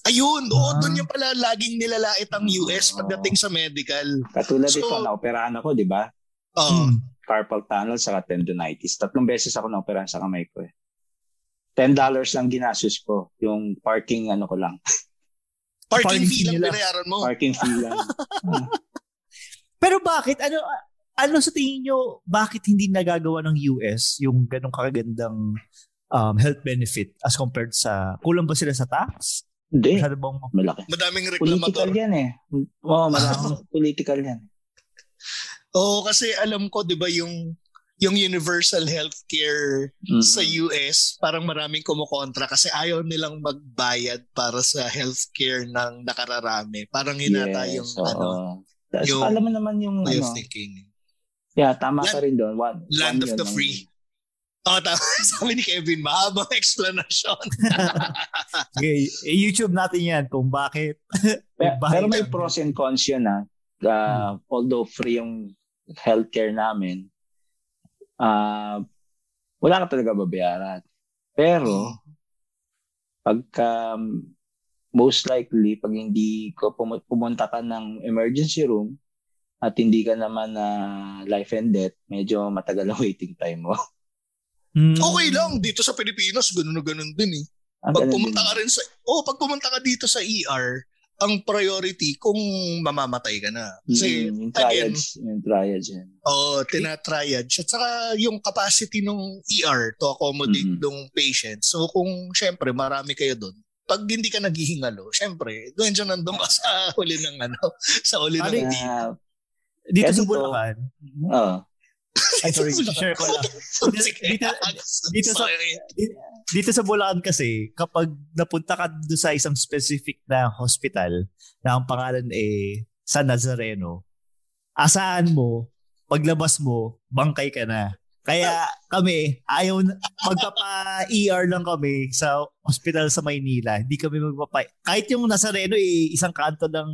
Ayun, oo, Ah. doon yung pala laging nilalait ang US Oo. pagdating sa medical. Katulad So- ito, naoperahan ako, di ba? Oo. Mm. Carpal tunnel sa tendonitis. Tatlong beses ako naoperahan sa kamay ko eh. $10 lang ginastos ko. Yung parking ano ko lang. (laughs) Parking Parking fee lang nila. binayaran mo. Parking fee lang. (laughs) Pero bakit? Ano ano sa tingin nyo, bakit hindi nagagawa ng US yung ganong kagandang um, health benefit as compared sa, kulang ba sila sa tax? Hindi. Masyado bang, Malaki. Madaming Political reklamador. yan eh. Oo, malamang (laughs) political yan. Oo, kasi alam ko, di ba, yung yung universal healthcare Mm. sa US, parang maraming kumukontra kasi ayaw nilang magbayad para sa healthcare ng nakararami. Parang hinata yung oo. ano, Tapos yung alam mo naman yung ano. thinking. Yeah, tama Land- ka rin doon. One, Land one of the ang- free. Oh, tama. Sabi ni Kevin, mahabang explanation. (laughs) okay, YouTube natin yan kung bakit. (laughs) Pero, Bakit? pero may pros and cons yun ah. Uh, Although free yung healthcare namin, ah wala ka talaga babayaran. Pero, pagka um, most likely, pag hindi ko pum- pumunta ka ng emergency room at hindi ka naman na life and death, medyo matagal ang (laughs) waiting time mo. Mm. Okay lang, dito sa Pilipinas, ganun na ganun din eh. Ang Pag ganun pumunta ka rin sa, oh, pag pumunta ka dito sa ER, ang priority kung mamamatay ka na. Kasi, Mm, yung again, triads, yung yan. oh, tinatriage. At saka yung capacity ng ER to accommodate Mhm. ng patient. So kung syempre marami kayo doon, pag hindi ka naghihingalo, syempre, doon dyan nandun ka sa (laughs) huli ng ano, sa huli ng. Ah, Dito Kaya sa dito- Bulacan, Oo. Ay sorry, share ko lang. Dito- dito sa-. Dito sa Bulacan kasi, kapag napunta ka doon sa isang specific na hospital na ang pangalan eh San Nazareno, asahan mo, paglabas mo, bangkay ka na. Kaya kami, ayaw, magpapa-ER lang kami sa hospital sa Maynila. Hindi kami magpapa... Kahit yung Nazareno, eh, isang kanto ng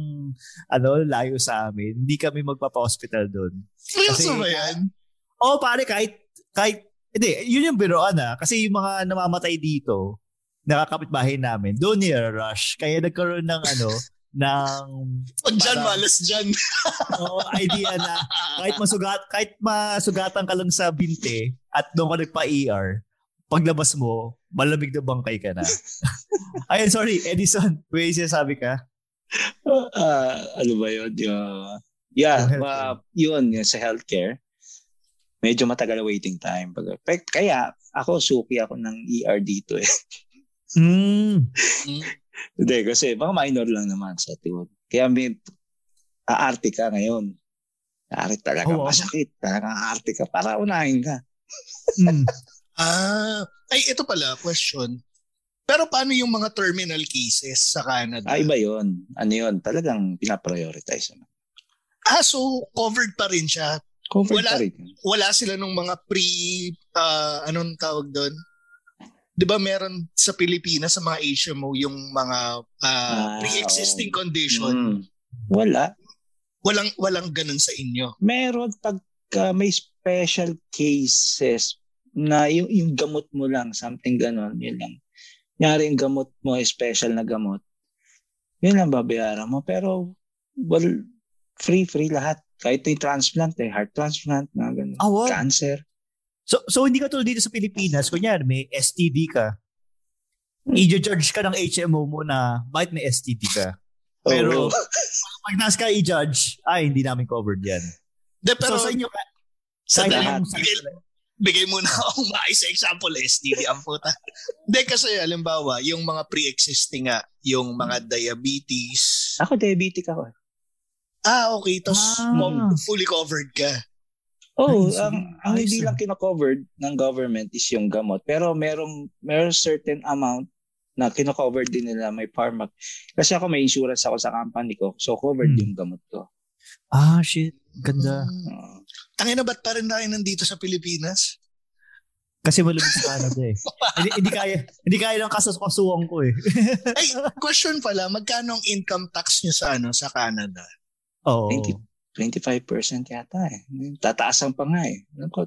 ano, layo sa amin, hindi kami magpapa-hospital doon. Seryoso ba yan? Oo, pare, kahit, kahit, hindi, yun yung biroan ah. Kasi yung mga namamatay dito, nakakapit bahay namin, doon rush Kaya nagkaroon ng ano, (laughs) ng Pag dyan, malas dyan. Oo, idea na kahit masugat kahit masugatan ka lang sa binte at doon ka nagpa-ER, paglabas mo, malamig na bangkay ka na. (laughs) Ayun, sorry, Edison, may sinasabi ka? Ah, ano ba yun? Yung, yeah, ma, yun, yung sa healthcare. Medyo matagal waiting time. Pag- Kaya ako, suki ako ng ER dito eh. Mm. (laughs) Hindi, kasi mga minor lang naman sa tiwod. Kaya may aarte ka ngayon. Aarte talaga Oo. masakit. Talaga aarte ka para unahin ka. Mm. (laughs) Ah, ay ito pala, question. Pero paano yung mga terminal cases sa Canada? Ah, iba yun. Ano yun? Talagang pinaprioritize naman. Ah, so covered pa rin siya. Covered Wala- pa rin. Wala sila nung mga pre, ah, anong tawag doon? Di ba meron sa Pilipinas sa mga HMO yung mga ah, Ah, pre-existing condition? Mm. Wala. Walang walang ganun sa inyo. Meron pagka may special cases na yung, yung gamot mo lang, something ganon, yun lang. Nyari yung gamot mo, special na gamot, yun lang babayaran mo. Pero, well, free, free lahat. Kahit yung transplant, eh, heart transplant, na gano'n. Ah, wow. Cancer. So, so hindi ka tulad dito sa Pilipinas, kunyari may STD ka, i-judge ka ng HMO mo na bakit may STD ka. Pero Oo. (laughs) pag nas ka i-judge, ay hindi namin covered yan. De, pero so sa inyo, ka- sa lahat, bigay, bigay mo na akong maayos na example, STD ang puta. Hindi kasi, alimbawa, yung mga pre-existing nga, yung mga diabetes. Ako, diabetic ako. Ah, okay. Tapos, Ah. mom, fully covered ka. Oh, Nice. ang, ang Nice. hindi lang kino-covered ng government is yung gamot. Pero merong, merong certain amount na kino-cover din nila may pharmac. Kasi ako may insurance ako sa company ko. So covered Hmm. yung gamot ko. Ah, shit. Ganda. Uh, Tangina, ba't pa rin tayo nandito sa Pilipinas? Kasi malamig sa Canada eh. (laughs) hindi, hindi kaya, hindi kaya ng kasasukan ko eh. Ay, question pala, magkano ang income tax nyo sa ano sa Canada? Oo. 20, 25% yata eh. Tataasan pa nga eh. Naku,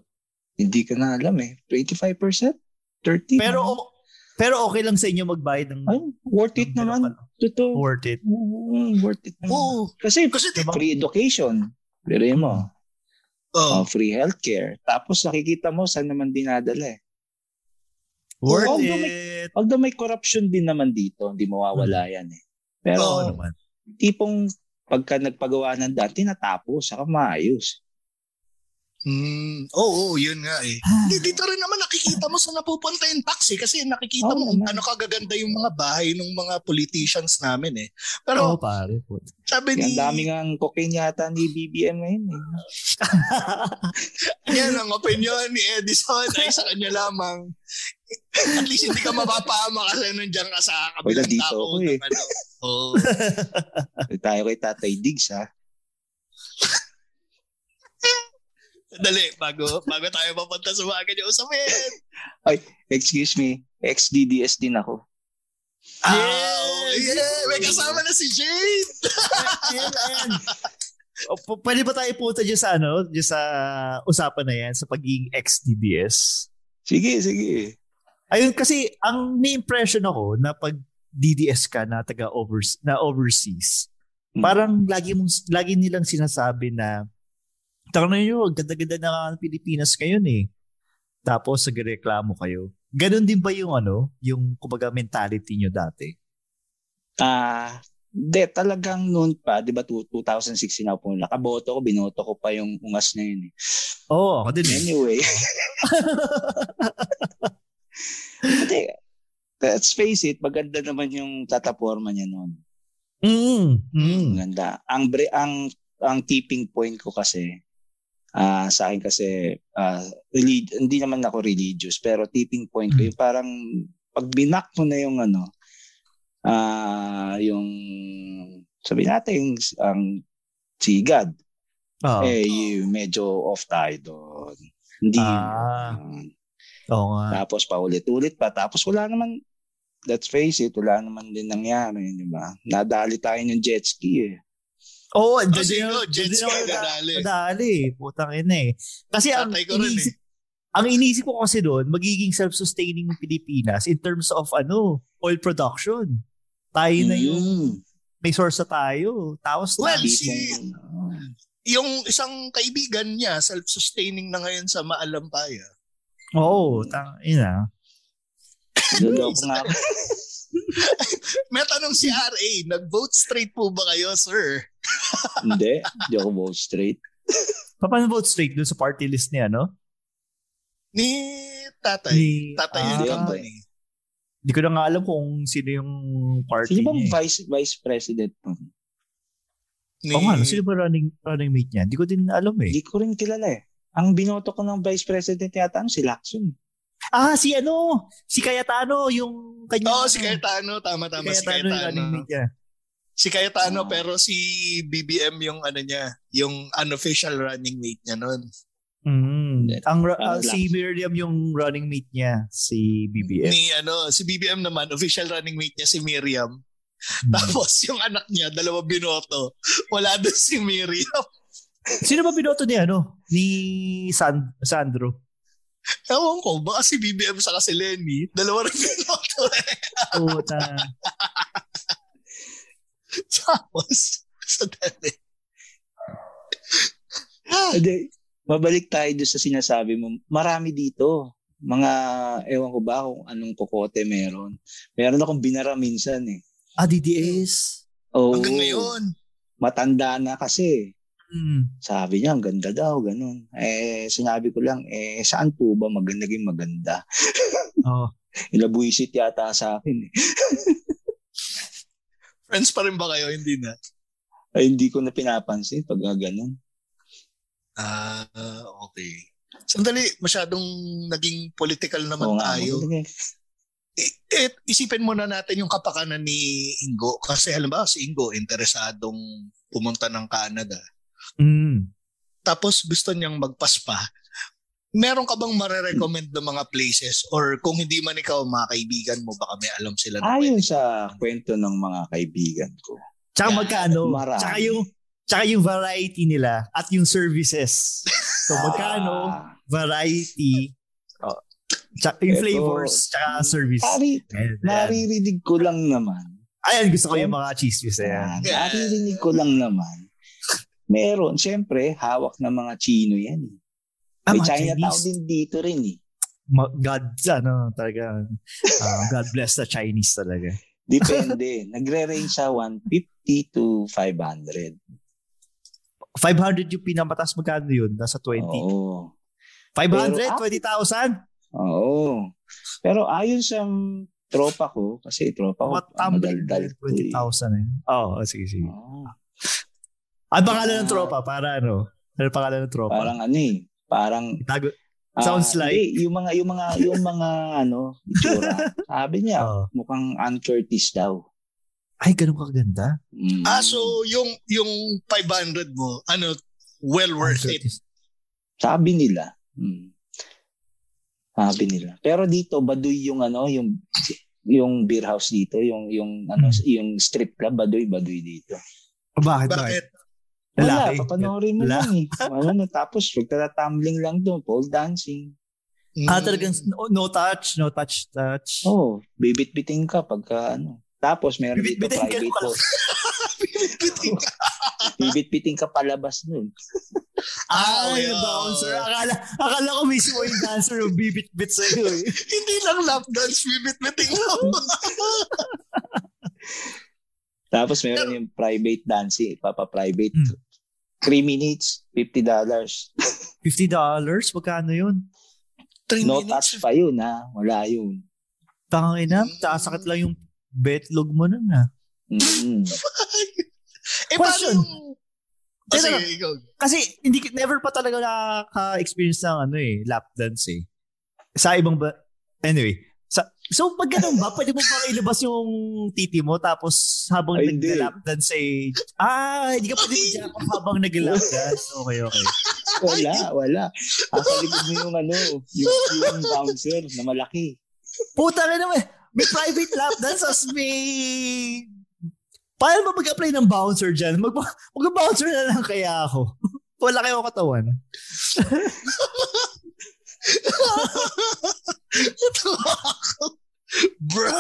hindi ka na alam eh. 25%? 30? Pero o- pero okay lang sa inyo magbayad ng Ay, worth it ng naman. ano, Totoo. worth it. Mm, worth it naman. Oo. Kasi Kasi, free education. Pero mo, oh, uh, free healthcare. Tapos nakikita mo saan naman dinadala eh. Worth Oo, it. Although may corruption din naman dito, hindi mawawala yan eh. Pero Oo naman. tipong pagka nagpagawa ng dati, natapos, saka maayos. Mm, oo, oh, yun nga eh. Hindi, dito rin naman nakikita mo sa napupunta yung tax eh. Kasi nakikita Oo mo naman. ano kagaganda yung mga bahay ng mga politicians namin eh. Oo, Pero pare. sabi Ang ni, daming ang cocaine yata ni BBM ngayon eh. (laughs) yan ang opinion ni Edison ay sa kanya lamang. At least hindi ka mapapama kasi nandiyan ka sa kabilang Wala, dito tao. ako eh. ano. Oo. Tayo kay Tatay Diggs ha. Dali, bago, bago tayo mapunta sa mga ganyan usapin. Excuse me, ex-DDS din ako. Ah, okay. yeah, may kasama na si Jade. O, p- pwede ba tayo punta dyan sa ano, dyan sa usapan na yan, sa pagiging ex-DDS? Sige, sige. Ayun, kasi ang may impression ako na pag DDS ka na taga overs na overseas, Hmm. parang lagi mong lagi nilang sinasabi na tanong niyo, ganda-ganda na ang Pilipinas ngayon eh. Tapos nagreklamo kayo. Ganon din ba yung ano, yung kumbaga mentality nyo dati? Ah, de talagang noon pa, 'di ba, two- 2016 ako po nakaboto ko, binoto ko pa yung ungas na yun eh. Oo, oh, ako din eh. Anyway. (laughs) Hindi, let's face it, maganda naman yung tataporma niya noon. Mm, mm. Maganda. Ang bre- ang ang tipping point ko kasi ah sa akin kasi ah, relig- hindi naman ako religious pero tipping point ko yung parang pag binak mo na yung ano ah yung sabi natin ang si God Oo. eh yung medyo off tayo doon. Hindi. Ah. Oo nga. Tapos paulit-ulit pa. Tapos wala naman, let's face it, wala naman din nangyari, di ba? Nadali tayo ng jet ski eh. Oo, oh, Oh, sino? Jet ski ang nadali. Nadali. Putang ina eh. Kasi ang inisip, eh. ang inisip ko kasi doon, magiging self-sustaining Pilipinas in terms of ano, oil production. Tayo na yung Mm. may source na tayo. Tapos Well, na, si, yung isang kaibigan niya, self-sustaining na ngayon sa Maalampaya. Oo, oh, tang ina. Nga. (laughs) May tanong si RA, nag-vote straight po ba kayo, sir? (laughs) Hindi. Hindi ako vote straight. (laughs) Paano vote straight doon sa party list niya, no? Ni tatay. Ni- tatay ah, and company. Hindi ko na nga alam kung sino yung party Sino bang niya. eh. vice vice president nun? Ni, Oo nga, no? sino ba running, running mate niya? Hindi ko din alam eh. Hindi ko rin kilala eh. Ang binoto ko ng vice president yata ano, si Lacson. Ah, si ano? Si Cayetano, yung kanya. Oo, si Cayetano. Tama, tama. Si Cayetano yung running Cayetano. mate niya. Si Cayetano, Ah. pero si BBM yung ano niya, yung unofficial running mate niya nun. Mm. Ang, ra- Parang ah, si. Miriam yung running mate niya, si BBM. Ni ano, si BBM naman, official running mate niya si Miriam. Hmm. Tapos yung anak niya, dalawa binoto. Wala doon si Miriam. Sino ba binoto ni ano? Ni San- Sandro. Ewan ko, baka si BBM sa si Lenny, dalawa rin binoto eh. Puta. (laughs) Tapos, sa dali. Hindi. Mabalik tayo doon sa sinasabi mo. Marami dito. Mga, ewan ko ba kung anong kokote meron. Meron akong binara minsan eh. Ah, DDS. Oh, Hanggang ngayon. Matanda na kasi. Mm. Sabi niya, ang ganda daw, ganun. Eh, sinabi ko lang, eh, saan po ba maganda naging maganda? (laughs) Oh. Ilabuisit yata sa akin eh. (laughs) Friends pa rin ba kayo? Hindi na. Ay, hindi ko na pinapansin pag ah, ganun. Ah, okay. Sandali, masyadong naging political naman Oo nga, tayo. maganda eh. Eh, eh, isipin muna natin yung kapakanan ni Ingo. Kasi halimbawa si Ingo, interesadong pumunta ng Canada. Mm. Tapos gusto niyang magpaspa. Meron ka bang marerecommend ng mga places? Or kung hindi man ikaw, mga kaibigan mo, baka may alam sila na Ayon sa kwento ng mga kaibigan ko. Tsaka Yan, magkano? marami. Tsaka yung, tsaka yung variety nila at yung services. So magkano, Ah, (laughs) variety, oh, tsaka yung Eto, flavors, tsaka service. Nari, Ayan. naririnig ko lang naman. Ayan, gusto ko yung mga chismis. Ayan. Ah, naririnig ko lang naman. Meron, siyempre, hawak ng mga Chino yan. eh. Ah, May Chinatown din dito rin eh. God, ano, talaga. ah, God bless the Chinese talaga. Depende. (laughs) Nagre-range sa 150 to 500. 500 yung pinamatas magkano yun? Nasa 20. Oo. 500? Pero, ah, 20,000? Oo. Pero ayon sa tropa ko, kasi tropa ko, madaldal ko eh. 20,000 eh. Oo, oh, sige, sige. Oo. Ano pangalan ng tropa? Para ano? Ano pangalan ng tropa? Parang ano eh, parang Tago. ah, Sounds like- hindi, yung mga yung mga yung mga (laughs) ano, itsura. Sabi niya, Oo. mukhang Ann Curtis daw. Ay, ganun kaganda. Mm. Ah, so yung, yung 500 mo, ano, well worth it. Sabi nila. Mm. Sabi nila. Pero dito Baduy yung ano, yung yung beer house dito, yung yung ano, Hmm. yung strip club Baduy, Baduy dito. Bakit? Bakit? Wala, Lalaki. papanoorin mo Wala. lang eh. Ano, tapos magtatumbling lang doon, pole dancing. Ah, Mm. talagang no, no touch, no touch, touch. Oh, bibit-biting ka pagka ano. Tapos meron dito Bibit-biting ka private pala. (laughs) pool. Bibit-biting ka palabas nun. Ah, Ay, yung oo. bouncer. Akala, akala ko mismo yung dancer yung bibit-bit sa'yo eh. (laughs) Hindi lang lap dance, bibit-biting lang. (laughs) Tapos meron yung private dancing, papa-private. Hmm. 3 minutes, $50. $50? (laughs) Magkano yun? 3 No minutes. touch pa yun ha. Wala yun. Tangina, Mm. sakit lang yung betlog mo nun ah. (laughs) Mm. eh, paano Question. yung... Oh, Teka sige, lang. ikaw. Kasi hindi never pa talaga nakaka-experience ng ano eh, lap dance eh. Sa ibang ba Anyway, sa So pag ganun ba, pwede mo bang ilabas yung titi mo tapos habang Ay, nag-lap dance eh, ah, hindi ka pwede mag habang nag-lap dance. Okay, okay. wala, wala. Asa likod mo yung ano, yung, yung bouncer na malaki. Puta na naman. May private lap dance as may... Paano ba mag-apply ng bouncer dyan? Mag- mag-bouncer na lang kaya ako. Wala kayo katawan. (laughs) Bro.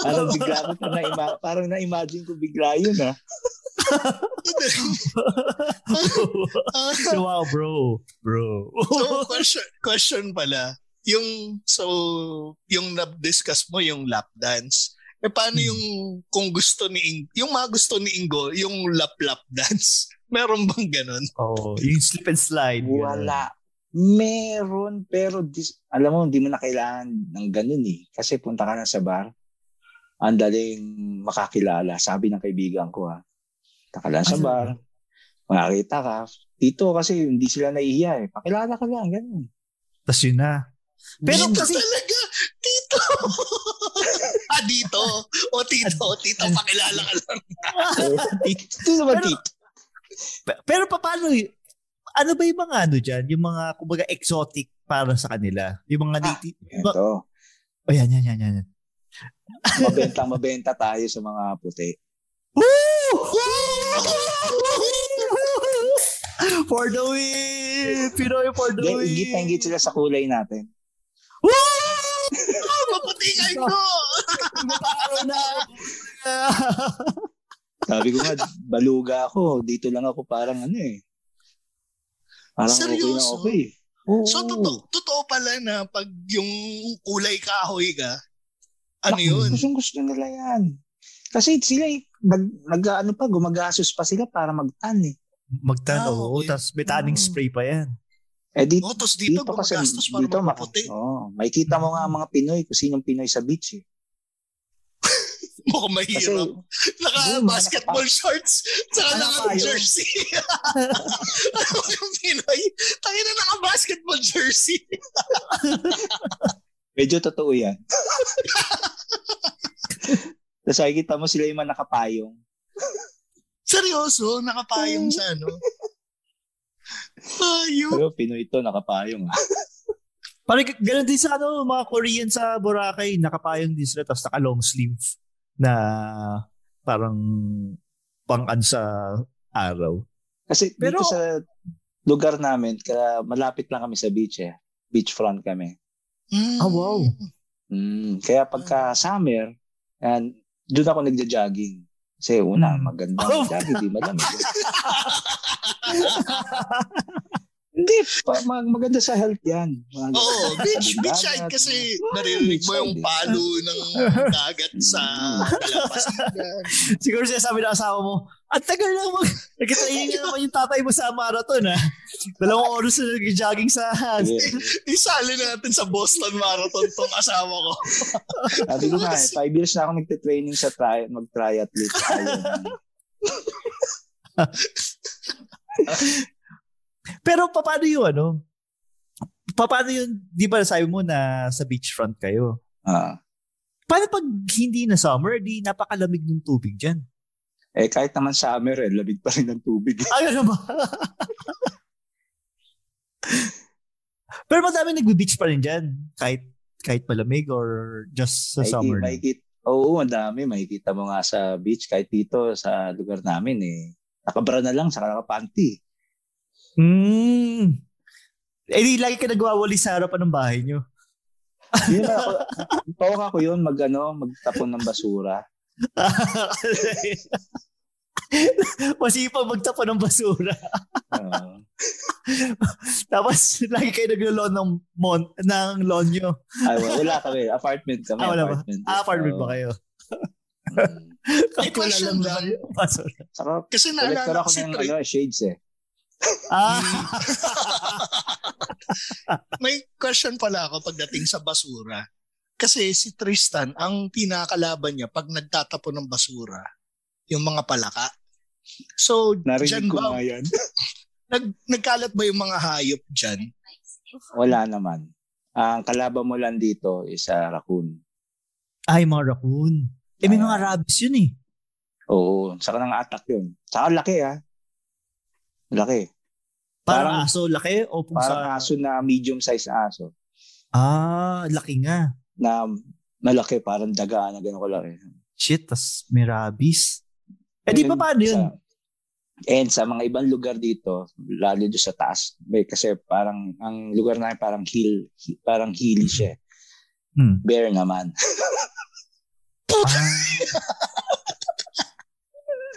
Parang bigla ko pa na parang na-imagine ko bigla yun ah. wow, bro. Bro. so, question, question pala. Yung, so, yung na-discuss mo, yung lap dance. Eh, paano yung, kung gusto ni Ingo, yung mga gusto ni Ingo, yung lap-lap dance? (laughs) Meron bang ganun? Oo, oh, yung slip and slide. Wala. Meron, pero dis, alam mo, hindi mo na kailangan ng ganun eh. Kasi punta ka na sa bar, ang daling makakilala. Sabi ng kaibigan ko ha. Punta ka lang sa bar, makakita ka. Dito kasi hindi sila nahihiya eh. Pakilala ka lang, ganun. Tapos yun na. Pero dito kasi... talaga, dito. (laughs) ah, dito. O tito, tito, pakilala ka lang. (laughs) dito naman, tito. Pero paano, ano ba yung mga ano dyan? Yung mga, kumbaga, exotic para sa kanila? Yung mga native? Ah, ito. Oh, yan, yan, yan, yan. mabenta, mabenta tayo sa mga puti. Woo! for the win! Pinoy for the win! Ingit na ingit sila sa kulay natin. Woo! (laughs) Maputi kayo (laughs) ko! Mataro na! Sabi ko nga, baluga ako. Dito lang ako parang ano eh. Parang Seryoso? okay na okay. Oo. So, totoo, totoo pala na pag yung kulay kahoy ka, ano yun? Gusto gusto nila yan. Kasi sila, nag, nag, ano pa, gumagasos pa sila para magtan eh. Magtan, ah, oo. Okay. Tapos may tanning oh. spray pa yan. Eh dito, oh, dito, dito kasi, para dito, maputi. Oh, may kita mo nga mga Pinoy kung sinong Pinoy sa beach eh. (laughs) Mukhang mahirap. Naka-basketball shorts, saka naka-jersey. ano yung (laughs) Pinoy? Tayo na naka-basketball jersey. (laughs) Medyo totoo yan. Tapos kita mo sila yung mga nakapayong. Seryoso? Nakapayong sa ano? Payong? Pero Pinoy ito, nakapayong. Ah. Parang ganun din sa ano, mga Korean sa Boracay, nakapayong din sila, tapos naka-long sleeve na parang pang-an sa araw. Kasi Pero, dito sa lugar namin, kaya malapit lang kami sa beach eh. Beachfront kami. Mm. Oh, wow. Mm, kaya pagka summer, and doon ako nagja-jogging. Kasi una, hmm. maganda oh. jogging, di malamig. (laughs) Hindi, pa, mag, maganda sa health yan. Oo, oh, beach, beach side kasi naririnig mo yung palo ng dagat sa Kalapasigan. (laughs) Siguro siya sabi ng asawa mo, at tagal lang mag... (laughs) Nagkatayin niya naman yung tatay mo sa marathon, ha? Dalawang oras na nag-jogging sa... Isali natin sa Boston Marathon tong asawa ko. (laughs) Sabi ko nga, eh, five years na ako nagte-training sa tri- mag-triathlete. Pero paano yung ano? Paano yung, di ba sabi mo na sa beachfront kayo? Ah. Paano pag hindi na summer, di napakalamig ng tubig dyan? Eh, kahit naman summer, eh, lamig pa rin ng tubig. Ay, ano ba? Pero madami nagbe-beach pa rin dyan. Kahit, kahit malamig or just sa may, summer? May, may, oo, madami. Makikita mo nga sa beach. Kahit dito sa lugar namin, eh. Nakabra na lang, saka nakapanty. Hmm. Eh, di lagi ka nagwawali sa harapan ng bahay nyo. (laughs) yun ako, tawag ako yun, mag, ano, magtapon ng basura. (laughs) Masipag magtapon ng basura. uh, (laughs) Tapos, lagi kayo naglo-lawn ng, mon, ng lawn nyo. Ay, wala kami. Apartment kami. Ah, wala apartment. ba? Ah, apartment so, ba kayo? Mm. Kahit wala lang lang. Basura. Saka, Kasi naalala ko ng ano, shades eh. Ah. May question pala ako pagdating sa basura. Kasi si Tristan, ang pinakalaban niya pag nagtatapon ng basura, yung mga palaka. So, Narinig ko ba, yan. (laughs) nag, nagkalat ba yung mga hayop dyan? Wala naman. Ang kalaban mo lang dito is uh, raccoon. Ay, mga raccoon. Eh, may mga rabbits yun eh. Oo. Saka nang attack yun. Saka laki ah. Laki. Parang, Parang- aso, laki o pusa? Parang aso na medium size na aso. Ah, laki nga. Na malaki, parang daga na gano'n kalaki. Shit, tas may rabies. Eh di ba paano yun? Sa, and sa mga ibang lugar dito, lalo doon sa taas, may, kasi parang ang lugar namin parang hill, hi- parang hilly siya. Hmm. Bear naman. (laughs) Ah.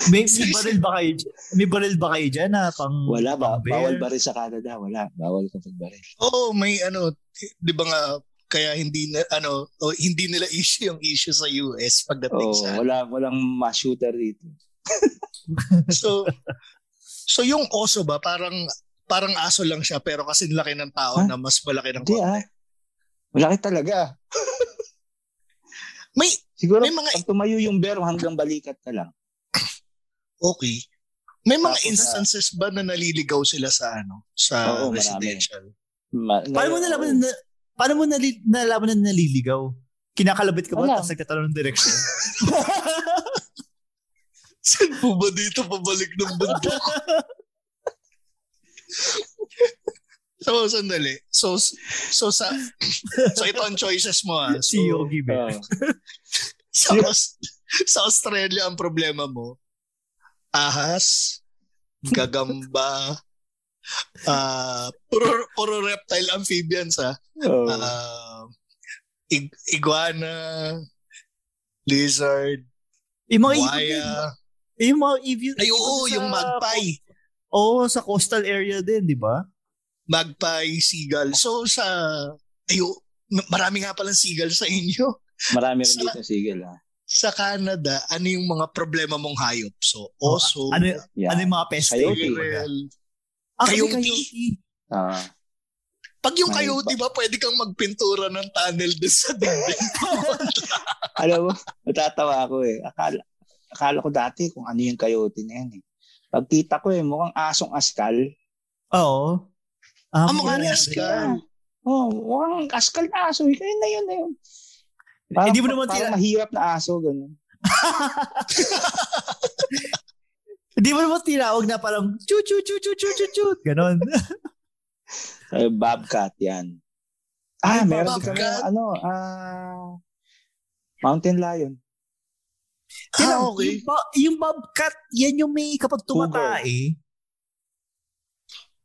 May, may baril ba kayo? May baril ba kayo dyan na pang Wala ba? pang? Bawal ba rin sa Canada? Wala. Bawal kapag baril. Oo, may ano, di ba nga, kaya hindi na, ano, o, hindi nila issue yung issue sa US pagdating Oh, sa, wala walang mass shooter dito. (laughs) so, so yung oso ba, parang, parang aso lang siya, pero kasi laki ng tao Huh? na mas malaki ng konti. ah. Malaki talaga. May, Siguro May mga- pag tumayo yung bear hanggang balikat na lang. Okay. May mga Tapos, instances ba na naliligaw sila sa ano, sa Oo, residential? Ma- Paano mo nalaman na, paano mo nali, nalaman na naliligaw? Kinakalabit ka ba? Wala. Tapos nagtatanong ng direction? (laughs) Saan po ba dito pabalik ng bundok? (laughs) so, sandali. So, so sa, so ito ang choices mo ah. So, (laughs) si Yogi ba? Oo. sa, Aus- sa Australia ang problema mo, ahas, gagamba, (laughs) ah puro, puro reptile amphibians ah. Oo. Ah, ig- iguana, lizard, yung mga buhaya. yung mga ibon, Ay, oo, sa- yung magpie. Oo, sa coastal area din, di ba? Magpie, seagull. So sa, ayo, marami nga palang seagull sa inyo. Marami rin Sa- dito sigil ah. Sa Canada, ano yung mga problema mong hayop? So, oso, Ano, Yeah. ano yung mga peste? Coyote. squirrel. Ah, Coyote. coyote. Ah. Pag yung May coyote ba, pwede kang magpintura ng tunnel doon sa dingding. (laughs) Alam mo, natatawa ako eh. Akala, akala ko dati kung ano yung coyote na yan eh. Pagkita ko eh, mukhang asong askal. Oo. Ah, Ang mukha may- ni Askal. Oh, mukhang askal na aso. Kaya na yun na yun. Hindi mo naman parang tira- mahirap na aso, ganun. (laughs) Hindi mo naman tinawag na parang chu chu chu chu chu chu chu ganon. Eh, (laughs) bobcat yan. Ah, Ay, meron din kami, bobcat. ano, ah, mountain lion. Ah, Yung, okay. ba- yung bobcat, yan yung may kapag tumatae.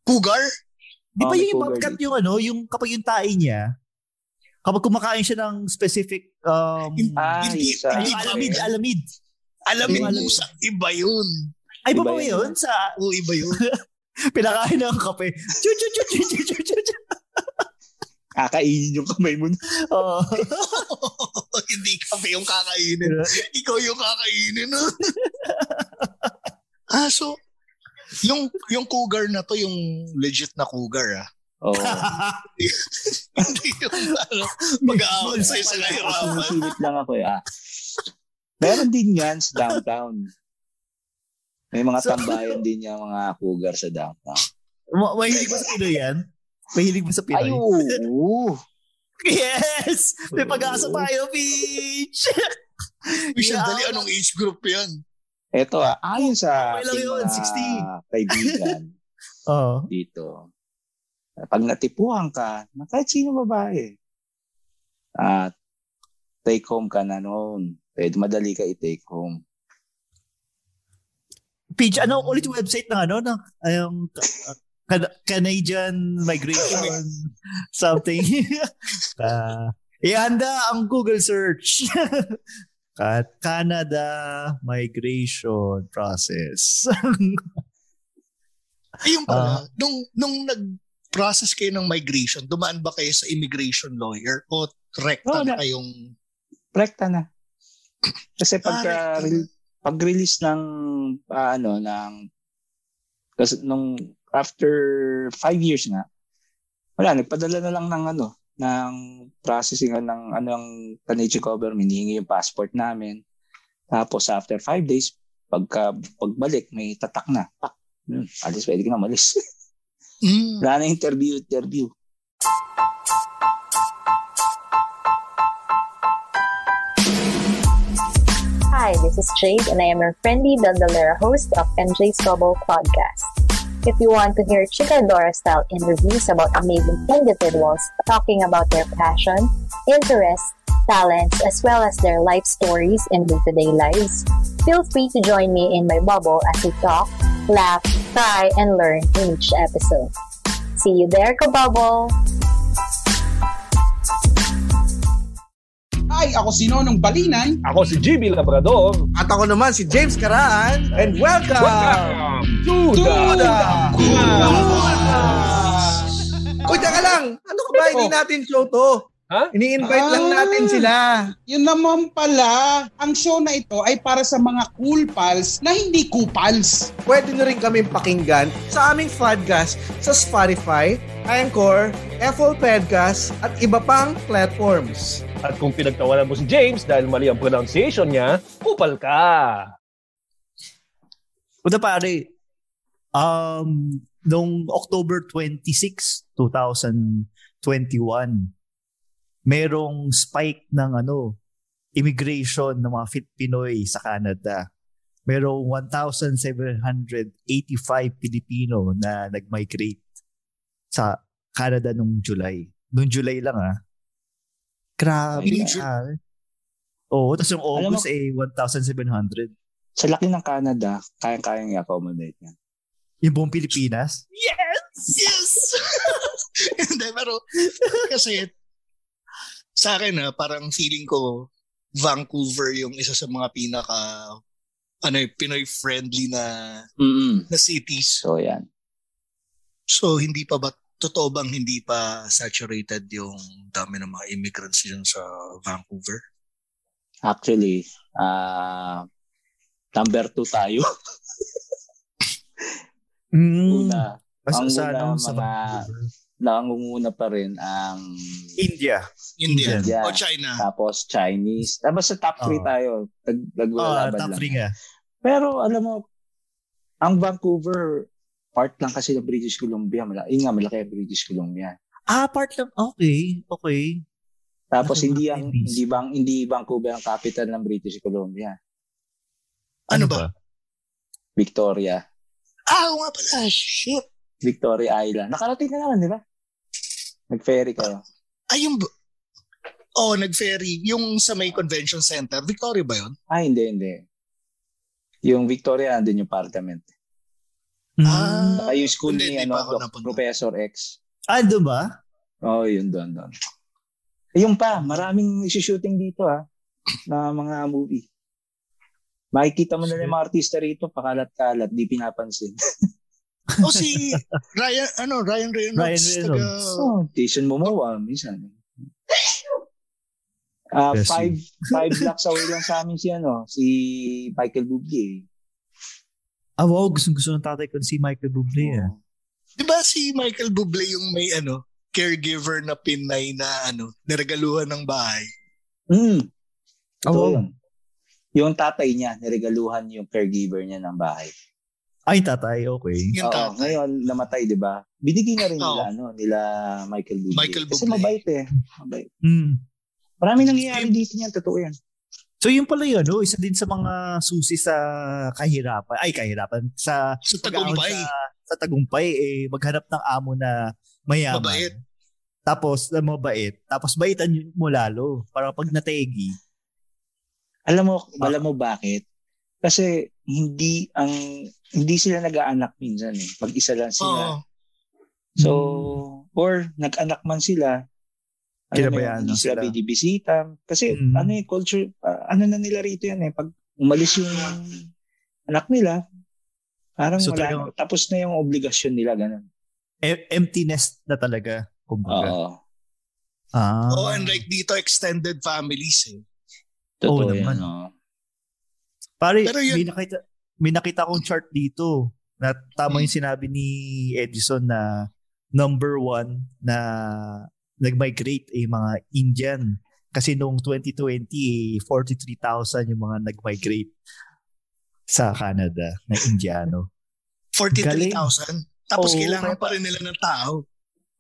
Cougar? Di ba Oh, yung cougar bobcat dito. yung ano, yung kapag yung tae niya, kapag kumakain siya ng specific um, Ah, Hindi- hindi alamid, alamid. Alamin Yung mo alamid. sa iba yun. Ay, ba Iba ba yun. yun? Sa Oo, iba yun. (laughs) pinakain ng kape. Chu chu chu chu chu chu chu chu. Kakainin yung kamay mo. Oo. (laughs) Hindi kami yung kakainin. (laughs) Ikaw yung kakainin. no? ah, so, yung, yung cougar na to, yung legit na cougar ah. Oo. (laughs) Hindi yung ano, mag-aawat sa'yo sa kahirapan. Sumisilip lang ako eh. Ah. Meron din yan sa downtown. May mga So- tambayan din yan mga cougar sa downtown. Ma- Mahilig ba sa Pinoy yan? Mahilig ba sa Pinoy? Ay, oo. (laughs) Yes! May pag-asa tayo, Peach! Michelle, Yeah. dali, anong age group yan? Eto ah, ayon sa Okay lang ating yun, mga 60. kaibigan (laughs) Oo. dito, pag natipuhan ka, na kahit sino babae, at take home ka na noon. Pwede madali ka i-take home. Peach, ano ulit yung website ng ano? Ng, yung Can- Canadian Migration (laughs) something. (laughs) uh, ihanda ang Google search. (laughs) Ka- Canada Migration Process. Ayun pala, Ah. nung, nung nag-process kayo ng migration, dumaan ba kayo sa immigration lawyer o rekta Oh, na na- kayong... Rekta na. Kasi pagka Ah, re- pag-release ng ah, ano ng kasi nung after five years nga wala nagpadala na lang ng ano ng processing ng ano ang Canadian government hinihingi yung passport namin. Tapos after five days pagka pagbalik may tatak na. Pak hmm, alis pwede ka na malis (laughs) Mm. wala interview interview Hi, this is Jade, and I am your friendly Dandalera host of NJ's Bubble Podcast. If you want to hear Chikadora style interviews about amazing individuals talking about their passion, interests, talents, as well as their life stories and day to day lives, feel free to join me in my bubble as we talk, laugh, cry, and learn in each episode. See you there, Kabubble! Hi, ako si Nonong Balinan. Ako si GB Labrador. At ako naman si James Karaan. And welcome, welcome to, to the, the Kuya ka lang, ano ka ba? Hindi natin show to. Ha? Ini-invite ah, lang natin sila. Yun naman pala, ang show na ito ay para sa mga cool pals na hindi kupals. Pwede nyo rin kami pakinggan sa aming podcast sa Spotify, Anchor, Apple Podcast at iba pang platforms. At kung pinagtawanan mo si James dahil mali ang pronunciation niya, kupal ka. Puta pare, um, noong October 26, 2021, merong spike ng ano, immigration ng mga Fit Pinoy sa Canada. Merong 1,785 Pilipino na nag-migrate sa Canada nung July. Nung July lang ah. Grabe. Ah. Oo, tapos yung August mo, eh 1,700. Sa laki ng Canada, kayang-kayang i-accommodate niya. Yung buong Pilipinas? Yes! Yes! (laughs) Hindi, pero kasi sa akin ha, parang feeling ko Vancouver yung isa sa mga pinaka ano eh, Pinoy friendly na Mm-mm. na cities. So yan. So hindi pa ba totoo bang hindi pa saturated yung dami ng mga immigrants dyan sa Vancouver? Actually, uh, number two tayo. (laughs) mm. Una, ang una, sa mga, nangunguna pa rin ang India. India. India. O China. Tapos Chinese. Tapos sa top 3 oh. tayo. Nag, naglalaban oh, top 3 nga. Pero alam mo, ang Vancouver, part lang kasi ng British Columbia. Mala, yun nga, malaki ang British Columbia. Ah, part lang. Okay. Okay. Tapos hindi ang hindi bang hindi Vancouver ang capital ng British Columbia. Ano, ano ba? Victoria. Ah, nga pala. Shit. Victoria Island. Nakarating ka naman, di ba? Nag-ferry kayo. Ay, yung... Oh, nag-ferry. Yung sa may convention center. Victoria ba yun? Ah, hindi, hindi. Yung Victoria, andun yung parliament. Ah. Saka yung school hindi, ni ano, Professor X. Ah, doon ba? Oo, oh, yun doon, doon. Yung pa, maraming shooting dito ah, na mga movie. Makikita mo na yung mga artista rito, pakalat-kalat, di pinapansin. (laughs) oh, si Ryan, ano, Ryan Reynolds. Ryan Reynolds. Taga... Oh, Jason Momoa, minsan. Uh, yes, five, (laughs) five blocks away lang sa amin si ano, si Michael Bublé. Ah, wow, gusto gusto ng tatay ko si Michael Bublé. Oh. Eh. Di ba si Michael Bublé yung may ano, caregiver na Pinay na ano, niregaluhan ng bahay? Mm. Oh, wow. Yung tatay niya, niregaluhan yung caregiver niya ng bahay. Ay, tatay, okay. Yung tatay. Oo, ngayon, namatay, di ba? Binigay na rin nila, ano, nila Michael Bublé. Michael Bublé. Kasi mabait eh. Mabait. Mm. Marami nangyayari dito niyan, totoo yan. So yung pala yun, no? isa din sa mga susi sa kahirapan, ay kahirapan, sa, sa tagumpay. Sa, sa tagumpay, eh, maghanap ng amo na mayaman. Mabait. Tapos, na mabait. Tapos, baitan mo lalo. Para pag nategi. Alam mo, alam mo bakit? Kasi hindi ang hindi sila nag-aanak minsan eh. Pag-isa lang sila. Oh. So, or nag-anak man sila, Kinabayaan ano, hindi sila binibisita. Kasi mm. ano yung culture, uh, ano na nila rito yan eh. Pag umalis yung anak nila, parang so, wala, talagang, tapos na yung obligasyon nila, ganun. E- empty nest na talaga, kumbaga. Oo. Ah. Oh, and like dito, extended families eh. Totoo oh, yan, no? Pare, Pero yun, may nakita, may nakita kong chart dito na tama yung hmm. sinabi ni Edison na number one na nag-migrate ay mga Indian. Kasi noong 2020, 43,000 yung mga nag-migrate sa Canada na Indiano. (laughs) 43,000? Tapos Oo, kailangan pa rin nila ng tao.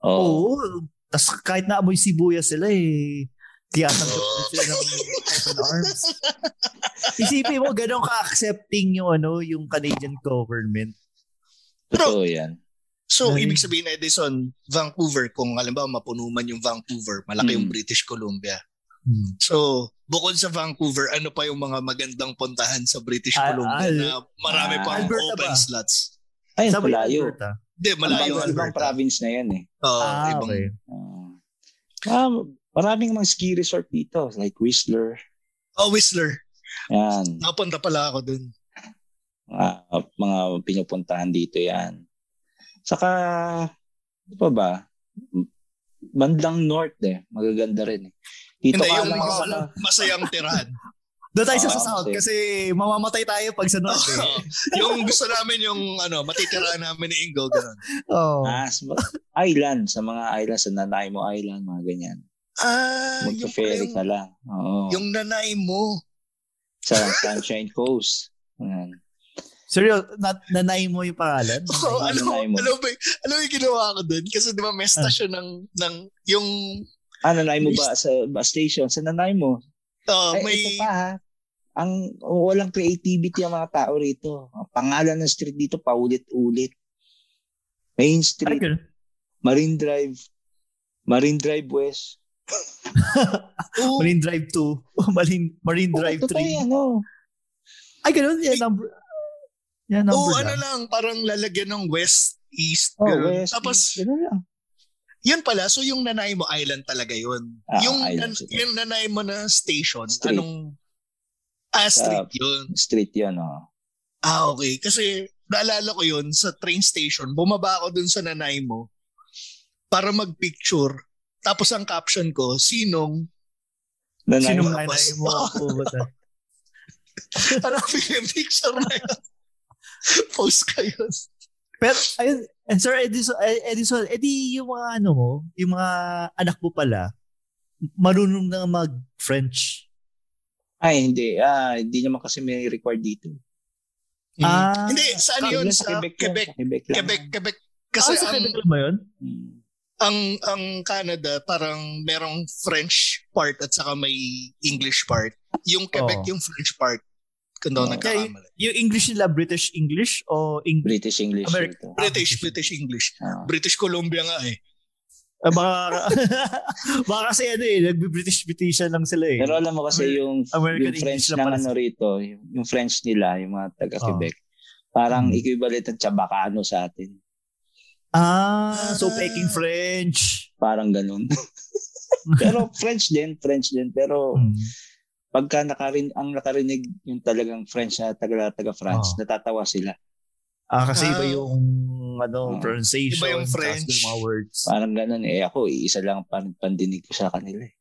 Oo. Oo. Tapos kahit naamoy sibuyas sila eh, tiyatanggap sila ng open arms. Isipin mo, ganun ka-accepting yung, ano, yung Canadian government. Totoo yan. So, Ay. ibig sabihin, Edison, Vancouver, kung halimbawa mapuno man yung Vancouver, malaki yung Mm. British Columbia. Hmm. So, bukod sa Vancouver, ano pa yung mga magandang puntahan sa British Ah, Columbia Al- na marami Ah. pang Alberta open ba? slots? Ayun, Sabi ni malayo. Alberta. Hindi, malayo Ibang, ibang Alberta. province na yan eh. Oo, ah, ibang, okay. Ah. Ah, maraming mga ski resort dito, like Whistler. Oh, Whistler. Yan. Napunta pala ako dun. Mga, mga pinupuntahan dito yan. Saka, ano pa ba? Bandang north eh. Magaganda rin eh. Dito Hindi, yung mga sa... masayang tirahan. Doon tayo sa Ah, South kasi mamamatay tayo pag sa North. Eh. yung gusto namin yung ano, matitira namin ni Ingo. Ganun. (laughs) Oh. Ah, sa mga island. Sa mga island. Sa Nanaimo Island. Mga ganyan. Ah, yung, Magpa-ferry yung, ka lang. Oo. yung nanay mo. Sa Sunshine Coast. Yan. Seryo, na, nanay mo yung pangalan? (laughs) Oh, Nanay ano, mo, nanay mo. ano ba, ano yung ginawa ko dun? Kasi di ba may stasyon ng, ng, yung, Ah, Nanaimo ba? Sa bus station? Sa Nanaimo. uh, Ay, may, ito pa ha. Ang walang creativity ang mga tao rito. Ang pangalan ng street dito paulit-ulit. Main Street. Marine Drive, Marine Drive West. Oh, (laughs) Marine Drive 2. (laughs) Marine, Marine Drive Ito pa 3. yan, ano. Ay, ganun. Yan, number. Yan, number oh, ano lang. lang, parang lalagyan ng west, east, Oh, ganun. West. Tapos, Ganun lang. yun pala, so yung nanay mo island talaga yun. Ah, yung, island nan- yung nanay mo na station, Street. anong, ah, street Sa- yun. Street yun, oh. Ah, okay. Kasi naalala ko yun sa train station. Bumaba ako dun sa nanay mo para magpicture. Tapos ang caption ko, sinong Nanay Sinong nanay mo ako ba? ta- Hanapin yung picture na yun. Post ka yun. Pero, ayun, and Sir Edison, eh, Edison, edi yung mga ano mo, yung mga anak mo pala, marunong na mag-French. Ay, hindi. Ah, hindi naman kasi may record dito. Ah, Hindi, saan yun? Sa Sa Quebec. Quebec. Quebec lang. Quebec, Quebec. Kasi ah, sa Quebec lang ba yun? Hmm. Ang, ang Canada, parang merong French part at saka may English part. Yung Quebec, Oo. yung French part. Kung daw Oo. nagkakamali. Yung English nila, British English o English? British English. American- ito. British, British English. Ah. British Columbia nga eh. Ah, baka, (laughs) baka kasi ano eh, nagbi-British Britishan lang sila eh. Pero alam mo kasi Amer- yung, American yung French pala ano rito, yung, yung French nila, yung mga taga-Quebec, parang Hmm. equivalent ng Chabacano sa atin. Ah, so peking French. Parang ganun. (laughs) pero French din, French din. Pero Hmm. pagka nakarin, ang nakarinig yung talagang French na taga, taga-France, Oh. natatawa sila. Ah, kasi iba Ah. yung ano, Ah. pronunciation, Iba yung French. yung mga words. Parang ganun. Eh ako, isa lang ang pan, pandinig ko sa kanila. Eh.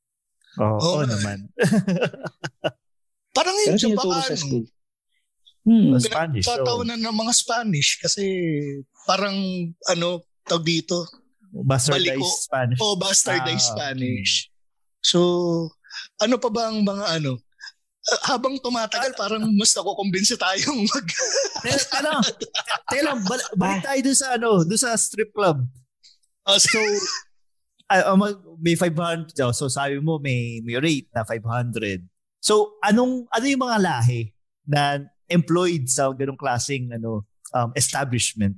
Oo, Oo oo nga. naman. (laughs) Parang yung Japan. sa school. Hmm. Spanish. oh. Pinagtatawanan ng mga Spanish kasi parang ano, tawag dito, Bastardized Baliko. Spanish. o bastardized Ah, Spanish. So, ano pa ba ang mga ano, ah, habang tumatagal, parang mas nakukumbinsi tayong (laughs) mag... Ano? Teka lang, bal- balik tayo dun sa ano, dun sa strip club. Ah, So, ah, ah, mag- may 500 daw. So, sabi mo may, may rate na 500. So, anong, ano yung mga lahi na employed sa ganong klaseng ano, um, establishment?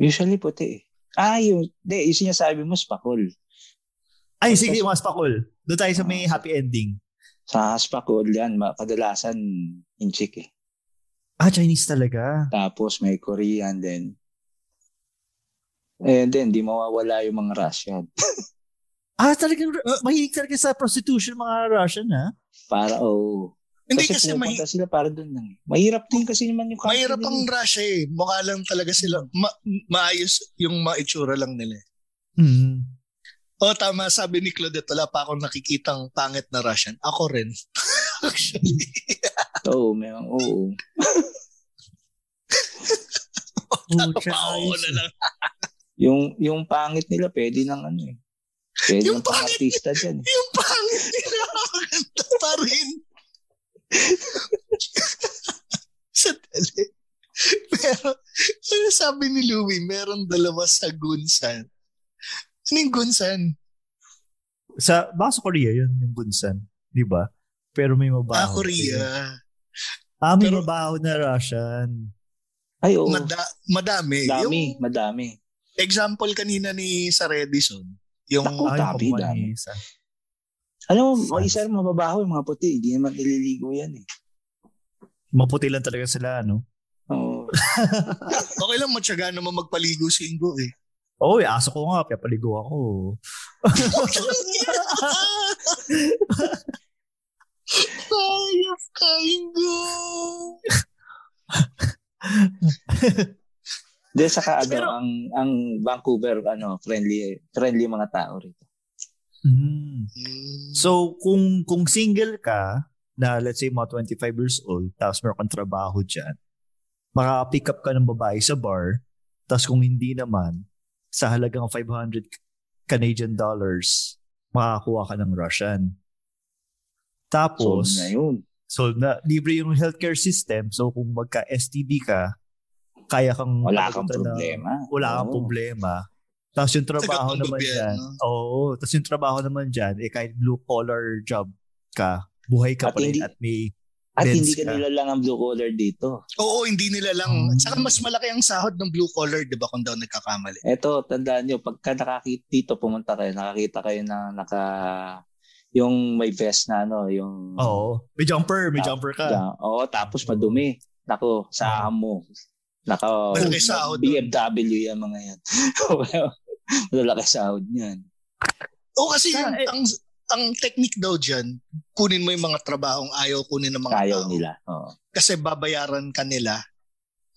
Usually puti eh. Ah, yung, di, yung sinasabi mo, spakol. Ay, sige, mga spakol. Doon tayo sa may happy ending. Sa spakol yan, kadalasan inchik eh. Ah, Chinese talaga. Tapos may Korean din. And then, di mawawala yung mga Russian. (laughs) Ah, talagang, mahilig talaga sa prostitution mga Russian, ha? Para, oh. Hindi kasi, kasi pupunta sila para doon lang. Mahirap din kasi naman yung country mahirap ang eh. Russia eh. Mukha lang talaga sila. Ma- maayos yung maitsura lang nila. eh. Hmm. O tama, sabi ni Claudette, wala pa akong nakikitang pangit na Russian. Ako rin. (laughs) Actually. Oo, may oo. (laughs) Napao na lang. Yung, yung pangit nila, pwede nang ano eh. Pwede Yung yung pang artista dyan eh. Yung pangit nila, (laughs) maganda pa rin. Sandali. Pero, ano sabi ni Louie, meron dalawa sa Gunsan. Ano yung Gunsan? Sa, baka sa Korea yun, yung bunsan. Di ba? Pero may mabaho. Ah, Korea. Ah, may Pero- mabaho na Russian. Ay, oo. Mada- madami. Dami, Yung madami. example kanina ni sa Redison, yung Naku, Ay, tabi, yung dami. isa. Alam mo, mga isa rin mababaho yung mga puti. Hindi naman nililigo yan eh. Maputi lang talaga sila, no? (laughs) Okay lang matyaga naman magpaligo si Ingo eh. Oo, oh, aso ko nga, kaya paligo ako. Ayos ka, Ingo! Hindi, saka ano, ang, ang Vancouver, ano, friendly, friendly mga tao rito. Mm. So, kung kung single ka, na let's say mga 25 years old, tapos meron kang trabaho dyan, maka-pick up ka ng babae sa bar, tapos kung hindi naman, sa halagang 500 Canadian dollars, makakuha ka ng Russian. Tapos, Sold na yun. So, na, libre yung healthcare system. So, kung magka-STD ka, kaya kang... Wala kang makapunta na- problema. wala kang Oo. problema. Tapos yung trabaho naman gobyerno. dyan, oo, tapos yung trabaho naman dyan, eh kahit blue collar job ka, buhay ka At pa rin hindi- at may At Benz hindi ka ka. nila lang ang blue collar dito. Oo, hindi nila lang. Hmm. Saka mas malaki ang sahod ng blue collar, di ba, kung daw nagkakamali. Eto, tandaan nyo, pagka nakakita dito, pumunta kayo, nakakita kayo na naka, yung may vest na ano, yung... Oo. May jumper, may Ah, jumper ka. Yeah. Oo, tapos madumi. Nako, sa mo. Naka, Malaki sahod BMW yan mga yan. (laughs) Malaki sahod niyan. Oo, kasi yung, eh, ang, ang technique daw dyan, kunin mo yung mga trabahong ayaw kunin ng mga Ayaw tao. nila. Oo. Kasi babayaran ka nila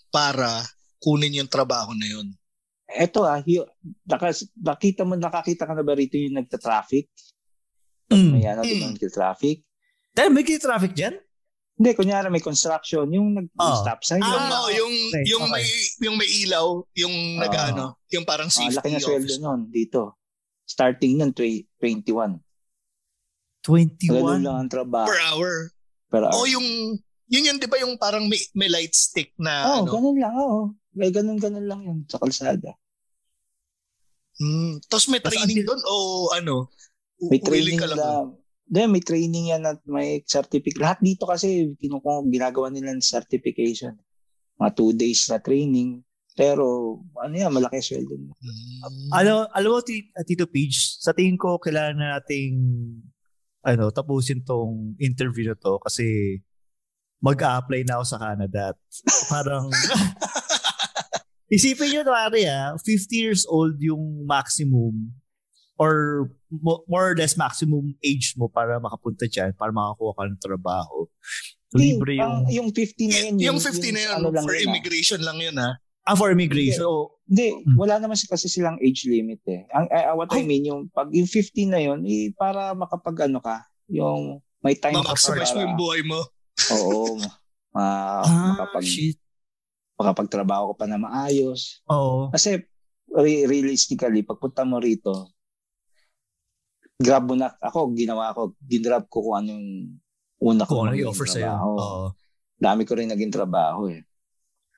para kunin yung trabaho na yun. Eto ah, y- naka, nakita mo, nakakita ka na ba rito yung nagta-traffic? Mm. May ano, mm. nagta-traffic? Dahil may traffic dyan? Hindi, kunyari may construction, yung nag-stop sign. Yung, yung, oh, yung, okay, yung, okay. may, yung may ilaw, yung Ah. nag-ano, yung parang ah, safety laki na sweldo nun dito. Starting nun, tw- 21. 21? Ganun lang ang trabaho. Per hour. Per hour. O yung, yun yun, di ba yung parang may, may light stick na, Oo, ano? ganun lang, oo. May ganun-ganun lang yun sa kalsada. Hmm. Tapos may training doon o ano? May willing training ka lang. na, Hindi, may training yan at may certificate. Lahat dito kasi kinukuha, ginagawa nila ng certification. Mga two days na training. Pero, ano yan, malaki sweldo mo. Alam, alam mo, Ti- Tito Page, sa tingin ko, kailangan na nating ano, tapusin tong interview na to kasi mag-a-apply na ako sa Canada. At (laughs) parang, isipin nyo, pare ah, 50 years old yung maximum or mo- more or less maximum age mo para makapunta dyan, para makakuha ka ng trabaho. Libre yung... Ang, yung 50 na yun. Yung 50 na yun, ano lang for yun, ah. immigration lang yun ha. Ah, for immigration. Oh, Hindi, wala naman si- kasi silang age limit eh. Ang uh, what I mean, yung pag yung 50 na yun, eh, para makapag ano ka, yung may time ka Ma-maximize mo para- yung buhay mo. Oo. ma, Ah, makapag, shit. makapagtrabaho ka pa na maayos. Oo. Kasi re- realistically, pagpunta mo rito, grab mo na, ako, ginawa ko, ginrab ko kung anong una ko Kung ano maging i-offer sa'yo. trabaho. Oo. Dami ko rin naging trabaho eh.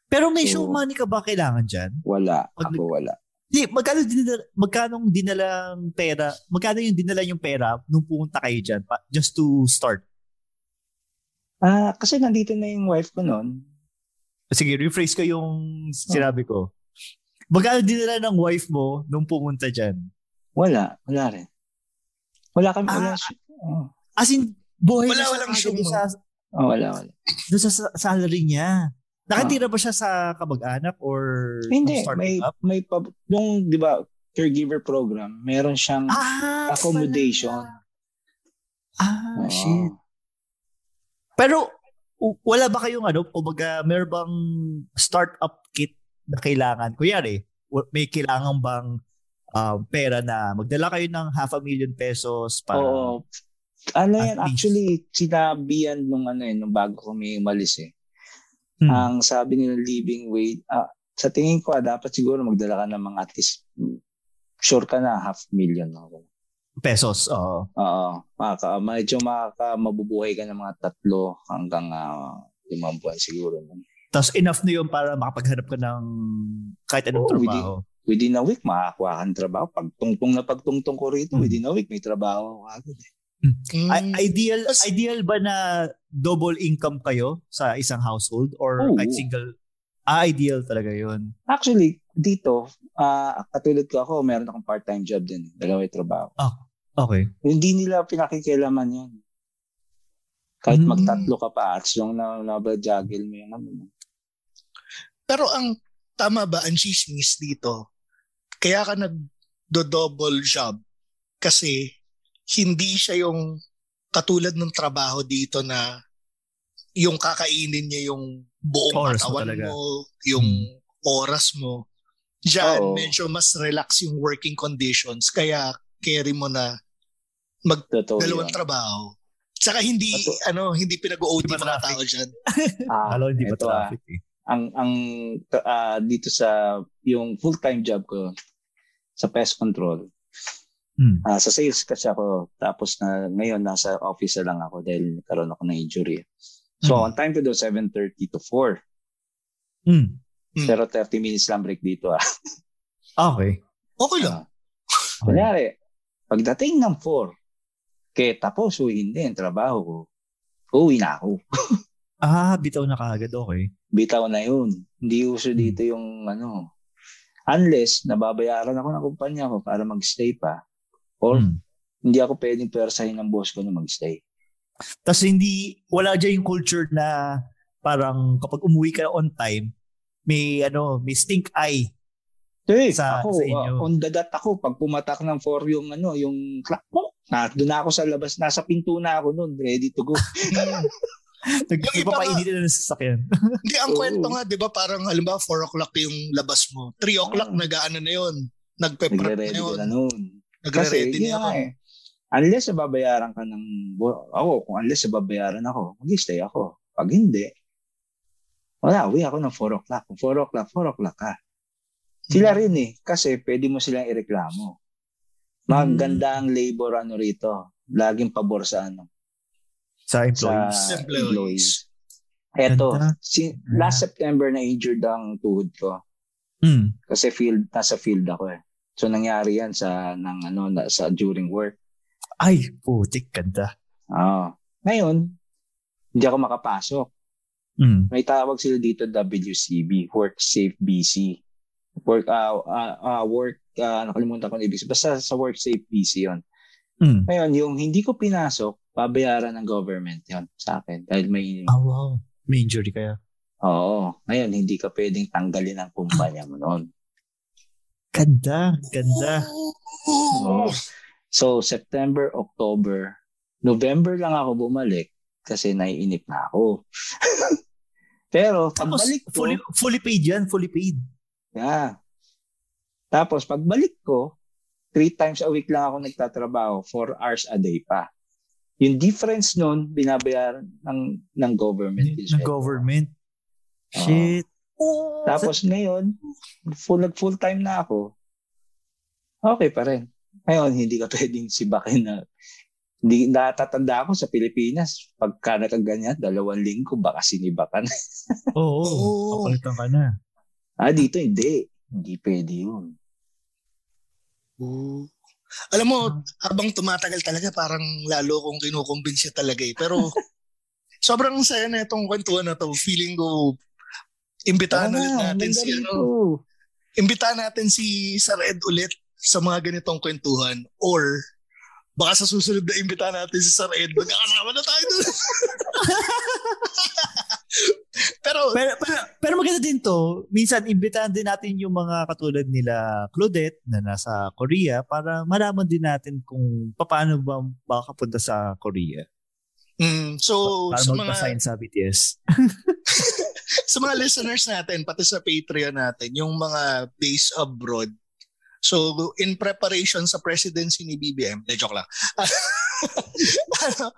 Pero may So- show money ka ba kailangan dyan? Wala. Pag- Ako wala. Di, magkano dinala, magkano dinalang pera, magkano yung dinala yung pera nung pumunta kayo dyan, pa, just to start? Ah, kasi nandito na yung wife ko noon. Sige, rephrase ko yung sinabi ko. Magkano dinala ng wife mo nung pumunta dyan? Wala. Wala rin. Wala kami. Ah, Wala. Oh. As in, buhay Wala, na siya walang show mo. sa, Oh, wala, wala. doon sa- salary niya. Nakatira ba siya sa kamag-anak or Hindi, may, up? may, pab- yung, di ba, caregiver program, meron siyang Ah, accommodation. Ah, Oo. shit. Pero, wala ba kayong ano, kumbaga, meron bang startup kit na kailangan? Kunyari, wa- may kailangan bang um, pera na magdala kayo ng half a million pesos para... Oo. Ano yan, least. actually, sinabi yan nung ano eh, nung bago kami umalis eh. Hmm. Ang sabi nila living wage, ah, sa tingin ko, ah, dapat siguro magdala ka ng mga at least, mm, sure ka na, half million. No? pesos, oo. Oo. Maka, medyo makaka, mabubuhay ka ng mga tatlo hanggang uh, limang buwan siguro. No? Tapos enough na yun para makapaghanap ka ng kahit anong Oo, trabaho. Within a week, makakuha ka ng trabaho. Pag tungtong na pagtungtong ko rito, within a week, may trabaho ako agad. Eh. I- ideal ideal ba na double income kayo sa isang household or Oo. kahit single Ah, ideal talaga yun. Actually, dito, ah katulad ko ako, meron akong part-time job din. Dalawa yung trabaho. Ah, okay. Hindi nila pinakikialaman yun. Kahit Mm. magtatlo ka pa, as long na nabajagil mo yung ano. Pero ang tama ba ang chismis dito? Kaya ka nagdo-double job kasi hindi siya yung katulad ng trabaho dito na yung kakainin niya yung buong Oras mo katawan talaga. mo, yung Hmm. oras mo. Diyan, Oo. medyo mas relax yung working conditions. Kaya carry mo na mag Totoo dalawang trabaho. Saka hindi, ano, hindi pinag-OT mga tao dyan. (laughs) Ah, Hello, hindi ba ah. traffic eh. ang ang ah, dito sa yung full-time job ko sa pest control. Hmm. Ah, sa sales kasi ako tapos na ngayon nasa office na lang ako dahil nagkaroon ako ng injury. So Hmm. on time to do 7:30 to 4. Hmm. Pero 30 minutes lang break dito ah. Okay. Okay lang. Kunyari, pagdating ng 4, kaya tapos hindi ang trabaho ko, uwi na ako. (laughs) Ah, bitaw na kaagad. Okay. Bitaw na yun. Hindi uso dito yung ano. Unless nababayaran ako ng kumpanya ko para magstay pa. Or Hmm. hindi ako pwedeng persahin ng boss ko na magstay. Tapos hindi, wala dyan yung culture na parang kapag umuwi ka on time, may ano, may stink eye. Eh, Sa- ako, sa inyo. uh, on the dot ako, pag pumatak ng 4 yung ano, yung clock mo, na, doon ako sa labas, nasa pinto na ako noon, ready to go. (laughs) (laughs) Nagpapainit na ng sasakyan. (laughs) Hindi, ang Oo. kwento nga, di ba, parang halimbawa 4 o'clock yung labas mo. 3 o'clock, nag-ano na yun. Nagpe-prep na yun. na noon. Nagre-ready Kasi, yun. eh. Unless nababayaran ka ng, ako, kung unless nababayaran ako, mag-stay ako. Pag hindi, wala, uwi ako ng 4 o'clock. Kung 4 o'clock, 4 o'clock ka. Sila Hmm. rin eh, kasi pwede mo silang ireklamo. Maganda ang labor ano rito. Laging pabor sa ano. Sa employees. Sa Employees. Eto, si, last September na injured ang tuhod ko. Hmm. Kasi field, nasa field ako eh. So nangyari yan sa ng ano na, sa during work. Ay, putik, ganda. Ah. Ngayon, hindi ako makapasok. Hmm. May tawag sila dito WCB, Work Safe BC. Work uh, uh, uh, work uh, nakalimutan ko na ibig. Basta sa Work Safe BC 'yon. Hmm. Ngayon, yung hindi ko pinasok, babayaran ng government 'yon sa akin dahil may Oh, wow. May injury kaya. Oo. Ngayon, hindi ka pwedeng tanggalin ng kumpanya mo noon. Ganda, ganda. Oo. So, September, October, November lang ako bumalik kasi naiinip na ako. (laughs) Pero, Tapos, pagbalik ko, fully, fully paid yan, fully paid. yeah. Tapos, pagbalik ko, three times a week lang ako nagtatrabaho, four hours a day pa. Yung difference nun, binabayaran ng, ng government. Ng government. Shit. Tapos ngayon, full, nag full time na ako. Okay pa rin. Ngayon, hindi ka (laughs) pwedeng sibakin na hindi natatanda ako sa Pilipinas. Pagka nakaganyan, dalawang linggo, baka sinibakan. (laughs) Oo, Oo. papalitan ka na. ah, dito hindi. Hindi pwede yun. Oo. Alam mo, habang tumatagal talaga, parang lalo kong kinukumbinsiya talaga eh. Pero, (laughs) sobrang saya na itong kwentuhan na to. Feeling ko, imbitahan Tama, ulit natin si, ano, imbitahan natin si Sir Ed ulit sa mga ganitong kwentuhan. Or, baka sa susunod na imbitahan natin si Sir Ed, magkakasama na tayo doon. (laughs) pero, Pero, pero, pero maganda din to, minsan imbitahan din natin yung mga katulad nila Claudette na nasa Korea para malaman din natin kung paano ba makapunta sa Korea. Mm, so, Para sa mga, magpa-sign sa BTS. (laughs) sa mga listeners natin, pati sa Patreon natin, yung mga based abroad. So, in preparation sa presidency ni BBM, de joke lang. (laughs) ano,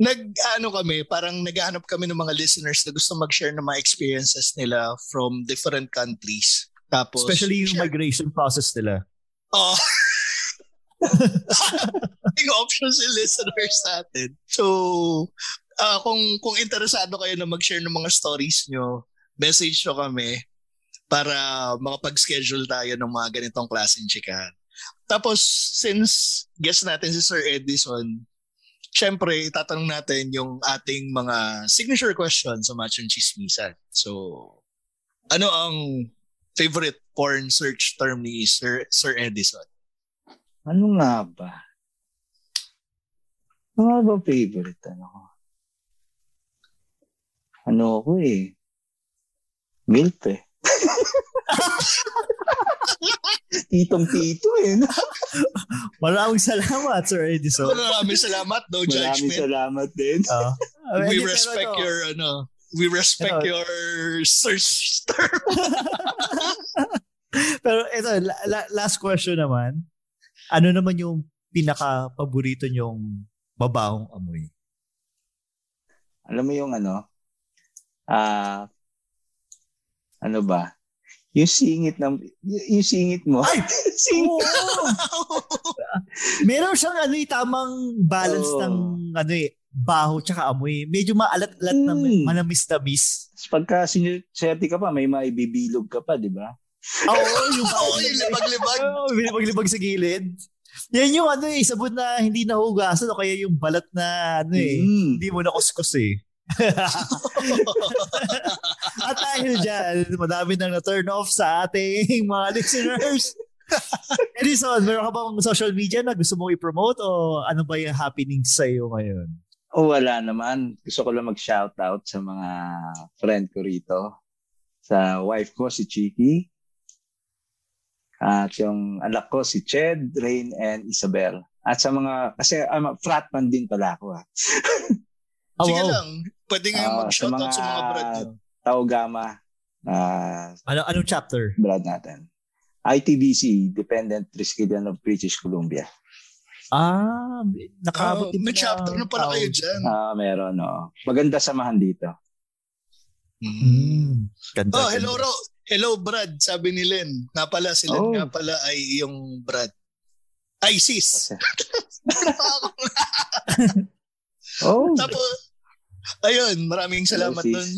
nag ano kami, parang naghahanap kami ng mga listeners na gusto mag-share ng mga experiences nila from different countries. Tapos Especially yung migration process nila. Oh. (laughs) yung options yung listeners natin. So, ah, kung kung interesado kayo na mag-share ng mga stories nyo, message nyo kami para makapag-schedule tayo ng mga ganitong klaseng chikahan. Tapos, since guest natin si Sir Edison, syempre, tatanong natin yung ating mga signature questions sa Machong Chismisan. So, ano ang favorite porn search term ni Sir, Sir Edison? Ano nga ba? Ano nga ba favorite? Ano ko? Ano ako eh? Milf eh. (laughs) Titong tito eh. no? Maraming salamat, Sir Edison. Maraming salamat, no Maraming judgment. salamat din. Ah. We pero respect ito, your, ano, we respect Ano? your search term. (laughs) Pero ito, la- la- last question naman. Ano naman yung pinaka-paborito nyong babahong amoy? Alam mo yung ano? Ah, ano ba? Yung singit ng yung singit mo. Ay! (laughs) singit. Meron siyang ano eh, tamang balance Oo. ng ano eh, baho tsaka amoy. Medyo maalat-alat na Mm. manamis-tamis. Pagka siniserte ka pa, may maibibilog ka pa, di ba? (laughs) Oo, yung Oo, yung libag-libag. Oo, libag-libag sa gilid. Yan yung ano eh, sabon na hindi nahugasan o kaya yung balat na ano eh, Mm. hindi mo nakuskus eh. (laughs) At dahil dyan, madami nang na-turn off sa ating mga (laughs) listeners. Edison, meron ka bang social media na gusto mong i-promote o ano ba yung happenings sa iyo ngayon? O wala naman. Gusto ko lang mag-shoutout sa mga friend ko rito. Sa wife ko, si Chiki. At yung anak ko, si Ched, Rain, and Isabel. At sa mga, kasi I'm a fratman din pala ako ah. (laughs) Sige lang. Pwede nga Ah, mag-shoutout sa mga brad nyo. Tau Gamma. ah, Ano anong chapter? brad natin. ITBC, Dependent Triskelion of British Columbia. Ah, nakabot Oh, may chapter na pala kayo dyan. Ah, meron, no. Maganda samahan dito. Mm, ganda, Oh, ganda. hello, Ro. Hello, Brad. Sabi ni Len. Nga pala, si Len Oh. nga pala ay yung Brad. Ay, sis. (laughs) Oh. Tapos, ayun, maraming salamat sis. doon.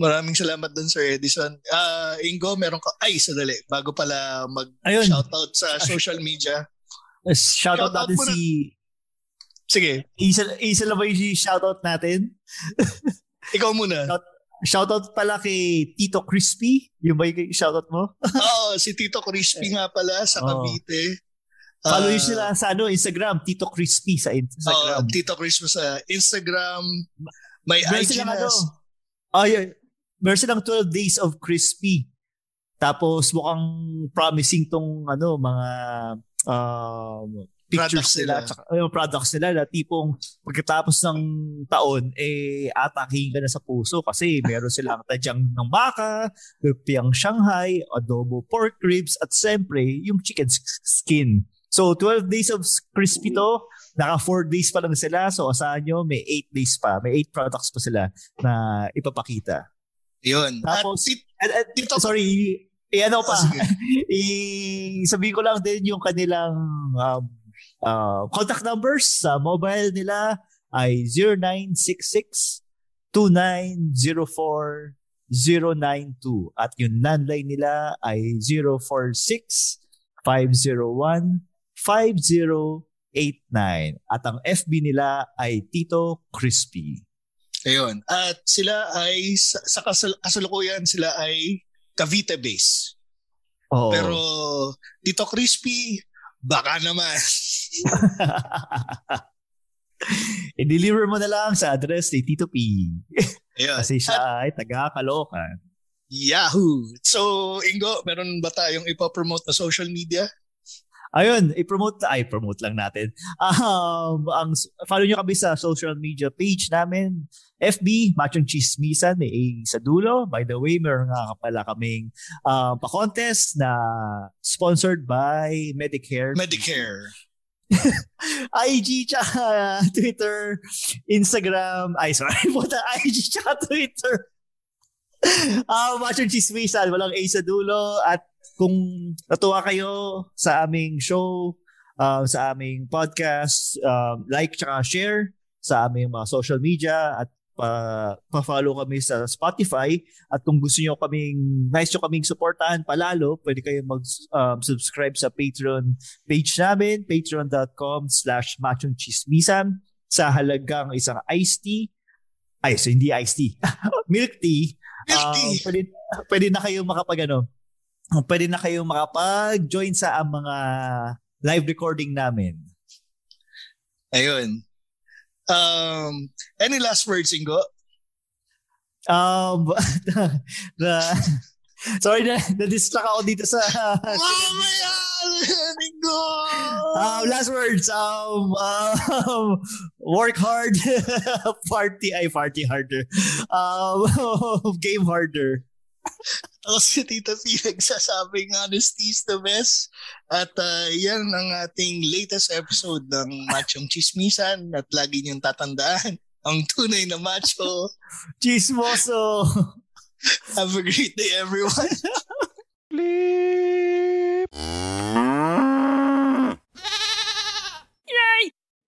Maraming salamat doon, Sir Edison. Ah, Ingo, meron ka... Ay, sadali. Bago pala Ayun. mag-shoutout sa social media. Shoutout Shoutout natin na. si... Sige, Isa, isa lang ba yung shoutout natin? (laughs) ikaw muna. Shout, shoutout pala kay Tito Crispy. Yung ba yung shoutout mo? (laughs) Oo, si Tito Crispy nga pala sa Oh. Cavite. Follow Ah, nyo sila sa ano, Instagram. Tito Crispy sa Instagram. Oo, Tito Crispy sa Instagram. May Meron IG na. ano, oh, yun. Meron silang 12 days of crispy. Tapos mukhang promising tong ano, mga um, pictures Products nila, nila. tsaka, yung products nila na tipong pagkatapos ng taon, eh, ataking ka na sa puso kasi meron silang (laughs) tadyang ng baka, lumpiang Shanghai, adobo pork ribs, at siyempre, yung chicken skin. So, 12 days of crispy to, naka 4 days pa lang sila. So, asahan nyo, may 8 days pa. May 8 products pa sila na ipapakita. Yun. Tapos, At, at, at, sorry, i- ano pa, (laughs) i- sabihin ko lang din yung kanilang um, uh, contact numbers sa mobile nila ay 0966 2904 092 at yung landline nila ay 046 501 5089 at ang FB nila ay Tito Crispy. Ayun. At sila ay, sa, sa kasal- kasalukuyan, sila ay Cavite base. Oo. Pero Tito Crispy, baka naman. (laughs) I-deliver mo na lang sa address ni Tito P. Ayun. Kasi siya ay taga Caloocan. Yahoo! So, Ingo, meron ba tayong ipopromote na social media? Ayun, i-promote, ay, promote lang natin. (laughs) Um, ang, follow nyo kami sa social media page namin. FB, Machong Chismisan, may A sa dulo. By the way, meron nga pala kaming um, pa-contest na sponsored by Medicare. Medicare. (laughs) IG tsaka Twitter, Instagram, ay sorry, (laughs) puta, IG tsaka Twitter. Ah, uh, Machong Chismisan, walang A sa dulo at kung natuwa kayo sa aming show, uh, sa aming podcast, um, like tsaka share sa aming mga social media at pa, pa-follow kami sa Spotify. At kung gusto niyo kaming nice nyo kaming suportahan palalo, pwede kayong mag-subscribe sa Patreon page namin, patreon.com slash machongchismisan. Sa halagang isang iced tea, ay, so hindi iced tea, (laughs) milk tea, Um, pwede, pwede na kayo makapag ano, pwede na kayo makapag-join sa ang mga live recording namin. Ayun. Um, any last words, Ingo? Um, (laughs) the, sorry na, na-distract ako dito sa... Mamaya! Ingo! Um, last words, um, um, work hard, (laughs) party, ay party harder. Um, (laughs) game harder. Ako si Tita P nagsasabing honesty is the best. At uh, yan ang ating latest episode ng Machong Chismisan at lagi niyong tatandaan ang tunay na macho. (laughs) Chismoso! Have a great day everyone. (laughs)